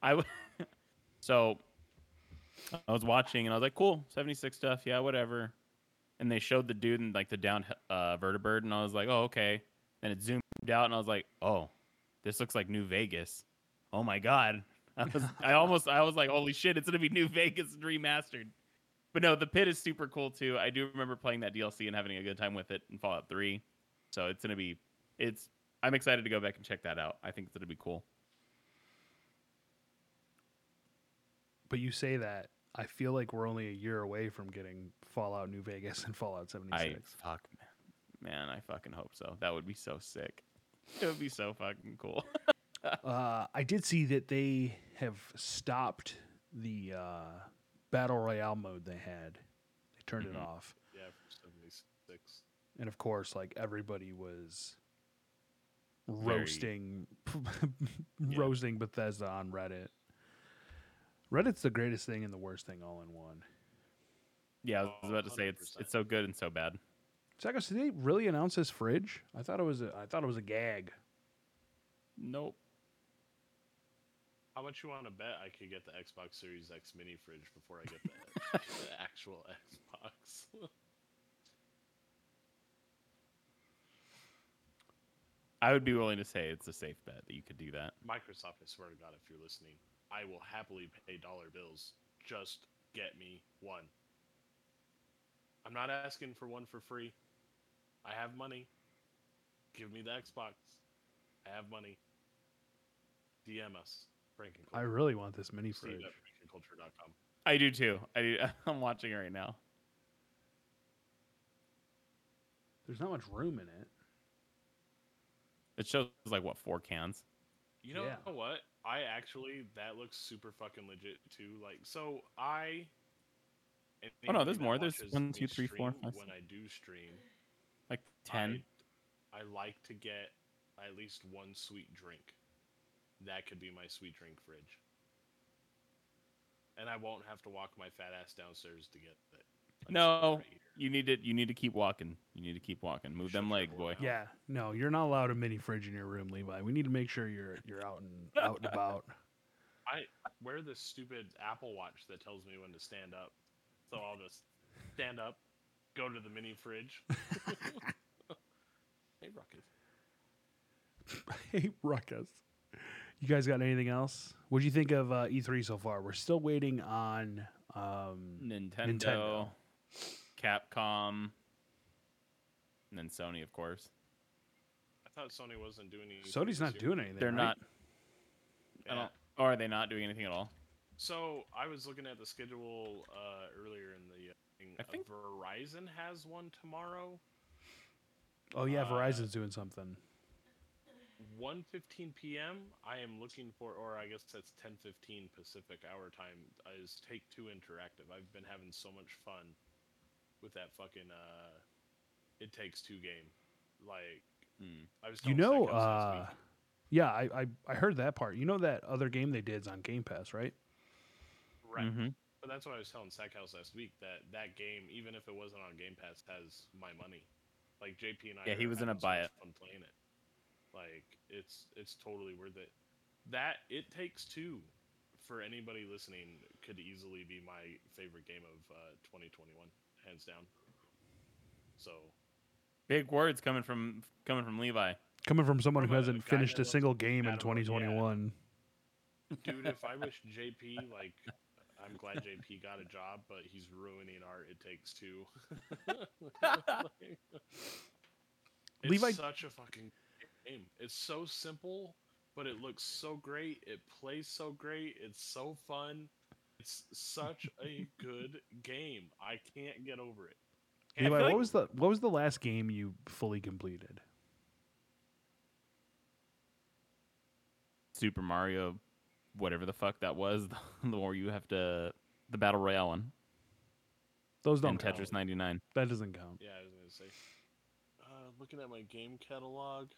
I w- so I was watching and I was like, cool, seventy six stuff, yeah, whatever. And they showed the dude in like the down uh, vertibird, and I was like, oh okay. Then it zoomed out, and I was like, oh, this looks like New Vegas. Oh my god, I was I almost I was like, holy shit, it's gonna be New Vegas remastered. But no, the pit is super cool too. I do remember playing that DLC and having a good time with it in Fallout Three. So it's gonna be it's I'm excited to go back and check that out. I think it's gonna be cool. But you say that. I feel like we're only a year away from getting Fallout New Vegas and Fallout 76. I fuck man, man, I fucking hope so. That would be so sick. It would be so fucking cool. Uh, I did see that they have stopped the uh, battle royale mode they had. They turned it Mhm. off, Yeah, for seventy six. and of course, like everybody was Very- roasting, Yeah. roasting Bethesda on Reddit. Reddit's the greatest thing and the worst thing all in one. yeah, I was about to say it's 100%. it's so good and so bad. Sagos, did they really announce this fridge? I thought it was a, I thought it was a gag. Nope. How much you want to bet I could get the Xbox Series X mini fridge before I get the, the actual Xbox? I would be willing to say it's a safe bet that you could do that. Microsoft, I swear to God, if you're listening, I will happily pay dollar bills just get me one. I'm not asking for one for free. I have money. Give me the Xbox. I have money. DM us. Frank and I really want this mini fridge. at I do too. I do. I'm watching it right now. There's not much room in it. It shows like what four cans. You know Yeah. what? I actually that looks super fucking legit too. Like so I Oh, no, anybody there's that more. There's watches one, me two, three, four, stream, five, When I do stream, Like ten. I, I like to get at least one sweet drink. That could be my sweet drink fridge. And I won't have to walk my fat ass downstairs to get it. No, right you need to. You need to keep walking. You need to keep walking. Move Shut them legs, boy. mouth. Yeah, no, you're not allowed a mini fridge in your room, Levi. We need to make sure you're you're out and out and about. I wear this stupid Apple Watch that tells me when to stand up. So I'll just stand up, go to the mini fridge. hey, Ruckus. hey, Ruckus. You guys got anything else? What do you think of uh, E3 so far? We're still waiting on. Um, Nintendo, Nintendo. Capcom, and then Sony, of course. I thought Sony wasn't doing anything. Sony's not doing anything. They're right? not. I Yeah. don't. Or are they not doing anything at all? So I was looking at the schedule uh, earlier in the uh, thing. I Uh, think- Verizon has one tomorrow. Oh yeah, Uh, Verizon's doing something. 1:15 p.m. I am looking for, or I guess that's 10:15 Pacific hour time. Is Take Two Interactive? I've been having so much fun with that fucking uh, It Takes Two game. Like Hmm. I was. You know, uh, yeah, I, I I heard that part. You know that other game they did is on Game Pass, right? right? Mhm. But that's what I was telling Stackhouse last week. That that game, even if it wasn't on Game Pass, has my money. Like JP and I. Yeah, he was gonna having so buy much it. Fun playing it. Like it's it's totally worth it. That it takes two. For anybody listening, could easily be my favorite game of uh, 2021, hands down. So Big words coming from coming from Levi. Coming from someone From who hasn't finished a single game in Adam Mode, yeah. 2021. dude if i wish jp like i'm glad jp got a job but he's ruining art. it takes two it's Levi- such a fucking game it's so simple but it looks so great it plays so great it's so fun it's such a good game i can't get over it I Levi, what like- was the what was the last game you fully completed? Super Mario, whatever the fuck that was, the more you have to the battle royale one Those don't and count. Tetris 99. That doesn't count. yeah i was gonna say uh, looking at my game catalog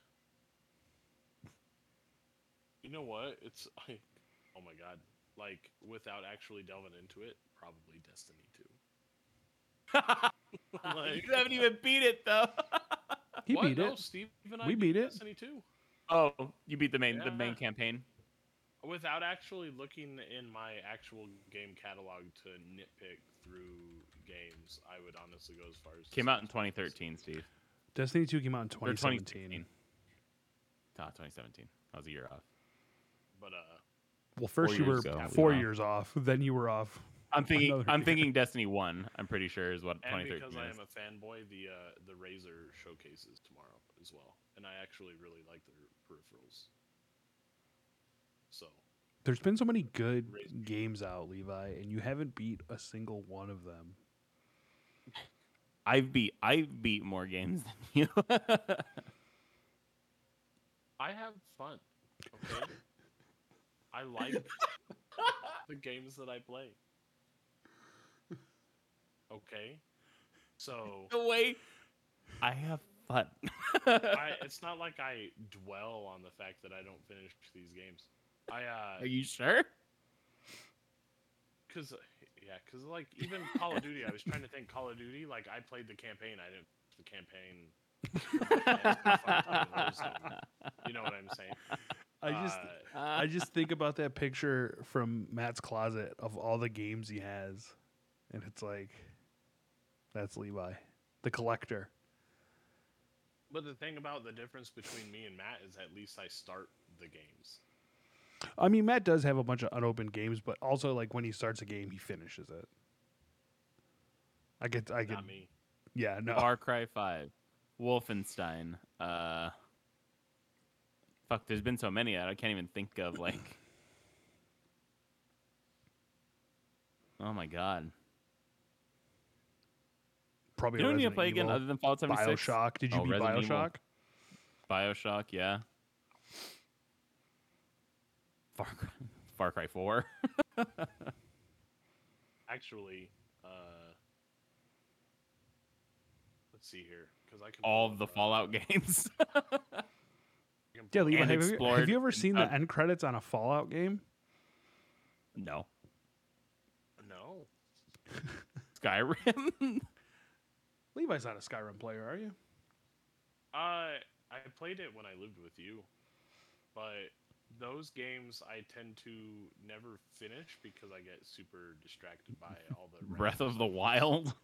you know what it's like, oh my god like without actually delving into it probably destiny 2 Like- you haven't even beat it though. He What? beat no, it. Steve and I We beat it. Destiny 2 oh, you beat the main the main campaign. without actually looking in my actual game catalog to nitpick through games. I would honestly go as far as Came out in 2013, Steve. Destiny 2 came out in Or 2017. Ah, 2017. That was a year off. But uh, Well, first you were ago. four Wow. years off. Then you were off. I'm thinking. I'm year. thinking Destiny One. I'm pretty sure is what and 2013 because I am a fanboy, the uh, the Razer showcases tomorrow as well, and I actually really like their peripherals. So There's been so many good Razer. games out, Levi, and you haven't beat a single one of them. I've beat. I've beat more games than you. I have fun. Okay. I like the games that I play. Okay. So the way I have fun. I, it's not like I dwell on the fact that I don't finish these games. I uh Are you sure? cuz yeah, cuz like even Call of Duty, I was trying to think Call of Duty, like I played the campaign, I didn't the campaign. You know what I'm saying? I just Uh, I just think about that picture from Matt's closet of all the games he has, and it's like, that's Levi, the collector. but the thing about the difference between me and Matt is at least I start the games. I mean, Matt does have a bunch of unopened games, but also like when he starts a game, he finishes it. I get, I get, Not me. yeah, no. Far Cry Five, Wolfenstein. Uh, fuck. There's been so many that I can't even think of. Like, oh my god. Probably You know when you Resident play again Evil, other than Fallout 76? Bioshock. Did you Oh, beat Resident Evil. Bioshock? Bioshock, yeah. Far Cry, Far Cry Four. Actually, uh, let's see here, because I can All the Fallout games. I can Yeah, Levi, And have you, have you ever seen the uh, end credits on a Fallout game? no. No, Skyrim. Levi's not a Skyrim player, are you? uh, I played it when I lived with you, but those games I tend to never finish because I get super distracted by all the Breath of the. Wild.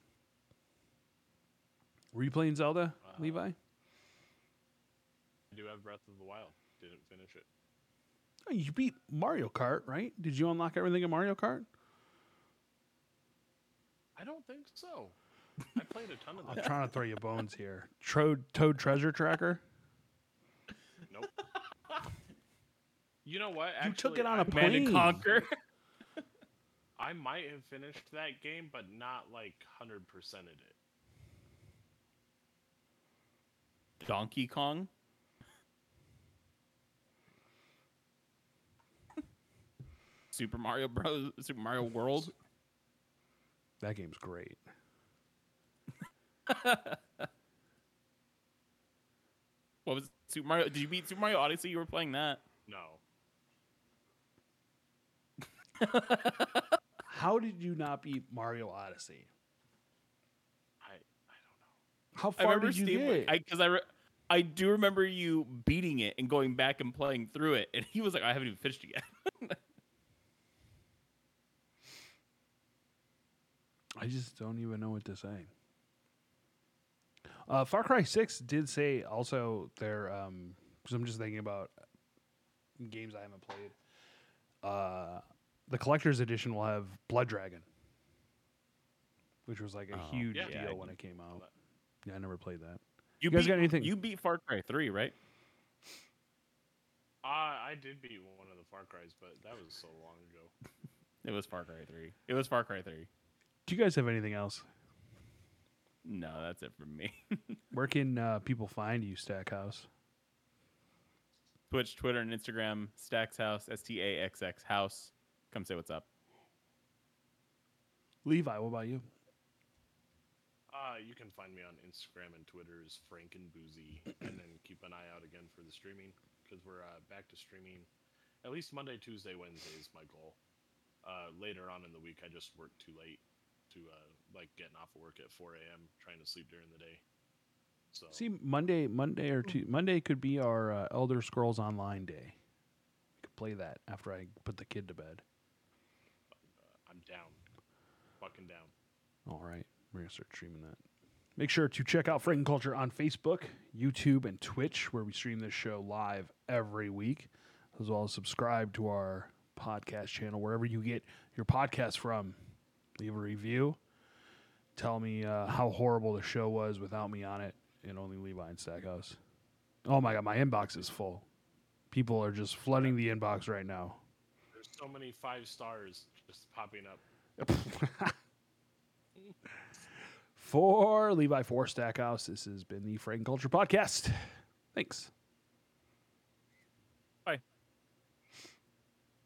Were you playing Zelda, Uh, Levi? I do have Breath of the Wild. Didn't finish it. Oh, you beat Mario Kart, right? Did you unlock everything in Mario Kart? I don't think so. I played a ton of them. I'm trying to throw you bones here. Toad, Toad Treasure Tracker. Nope. You know what? You took it on I a might- Plane. Conquer. I might have finished that game, but not like hundred percented it. Donkey Kong. Super Mario Bros. Super Mario World. That game's great. What was Super Mario? Did you beat Super Mario Odyssey? You were playing that. No. How did you not beat Mario Odyssey? I I don't know. How far remember did you Steve. get? I because I, re- I do remember you beating it and going back and playing through it, and he was like, "I haven't even finished it yet." I just don't even know what to say. Uh, Far Cry Six did say also their um because I'm just thinking about games I haven't played. Uh, the collector's edition will have Blood Dragon, which was like a Oh, huge yeah. deal Yeah, when it came out. that. Yeah, I never played that. You, guys beat, got anything- You beat Far Cry Three, right? Uh, I did beat one of the Far Cries, but that was so long ago. It was Far Cry Three. It was Far Cry Three. Do you guys have anything else? No, that's it from me. Where can uh, people find you, Stackhouse? Twitch, Twitter, and Instagram. Stacks House, S T A X X House. Come say what's up. Levi, what about you? Uh, you can find me on Instagram and Twitter as Frank and Boozy, and then keep an eye out again for the streaming because we're uh, back to streaming at least Monday, Tuesday, Wednesday is my goal. Uh, later on in the week, I just work too late to uh, like getting off of work at 4 a.m. trying to sleep during the day. So See, Monday, Monday or two, Monday could be our uh, Elder Scrolls Online day. We could play that after I put the kid to bed. uh, I'm down, fucking down. All right, we're gonna start streaming that. Make sure to check out Franken Culture on Facebook, YouTube, and Twitch, where we stream this show live every week, as well as subscribe to our podcast channel wherever you get your podcast from. Leave a review. Tell me uh, how horrible the show was without me on it, and only Levi and Stackhouse. Oh my god, my inbox is full. People are just flooding the inbox right now. There's so many five stars just popping up. For Levi for Stackhouse, this has been the Frank Culture Podcast. Thanks.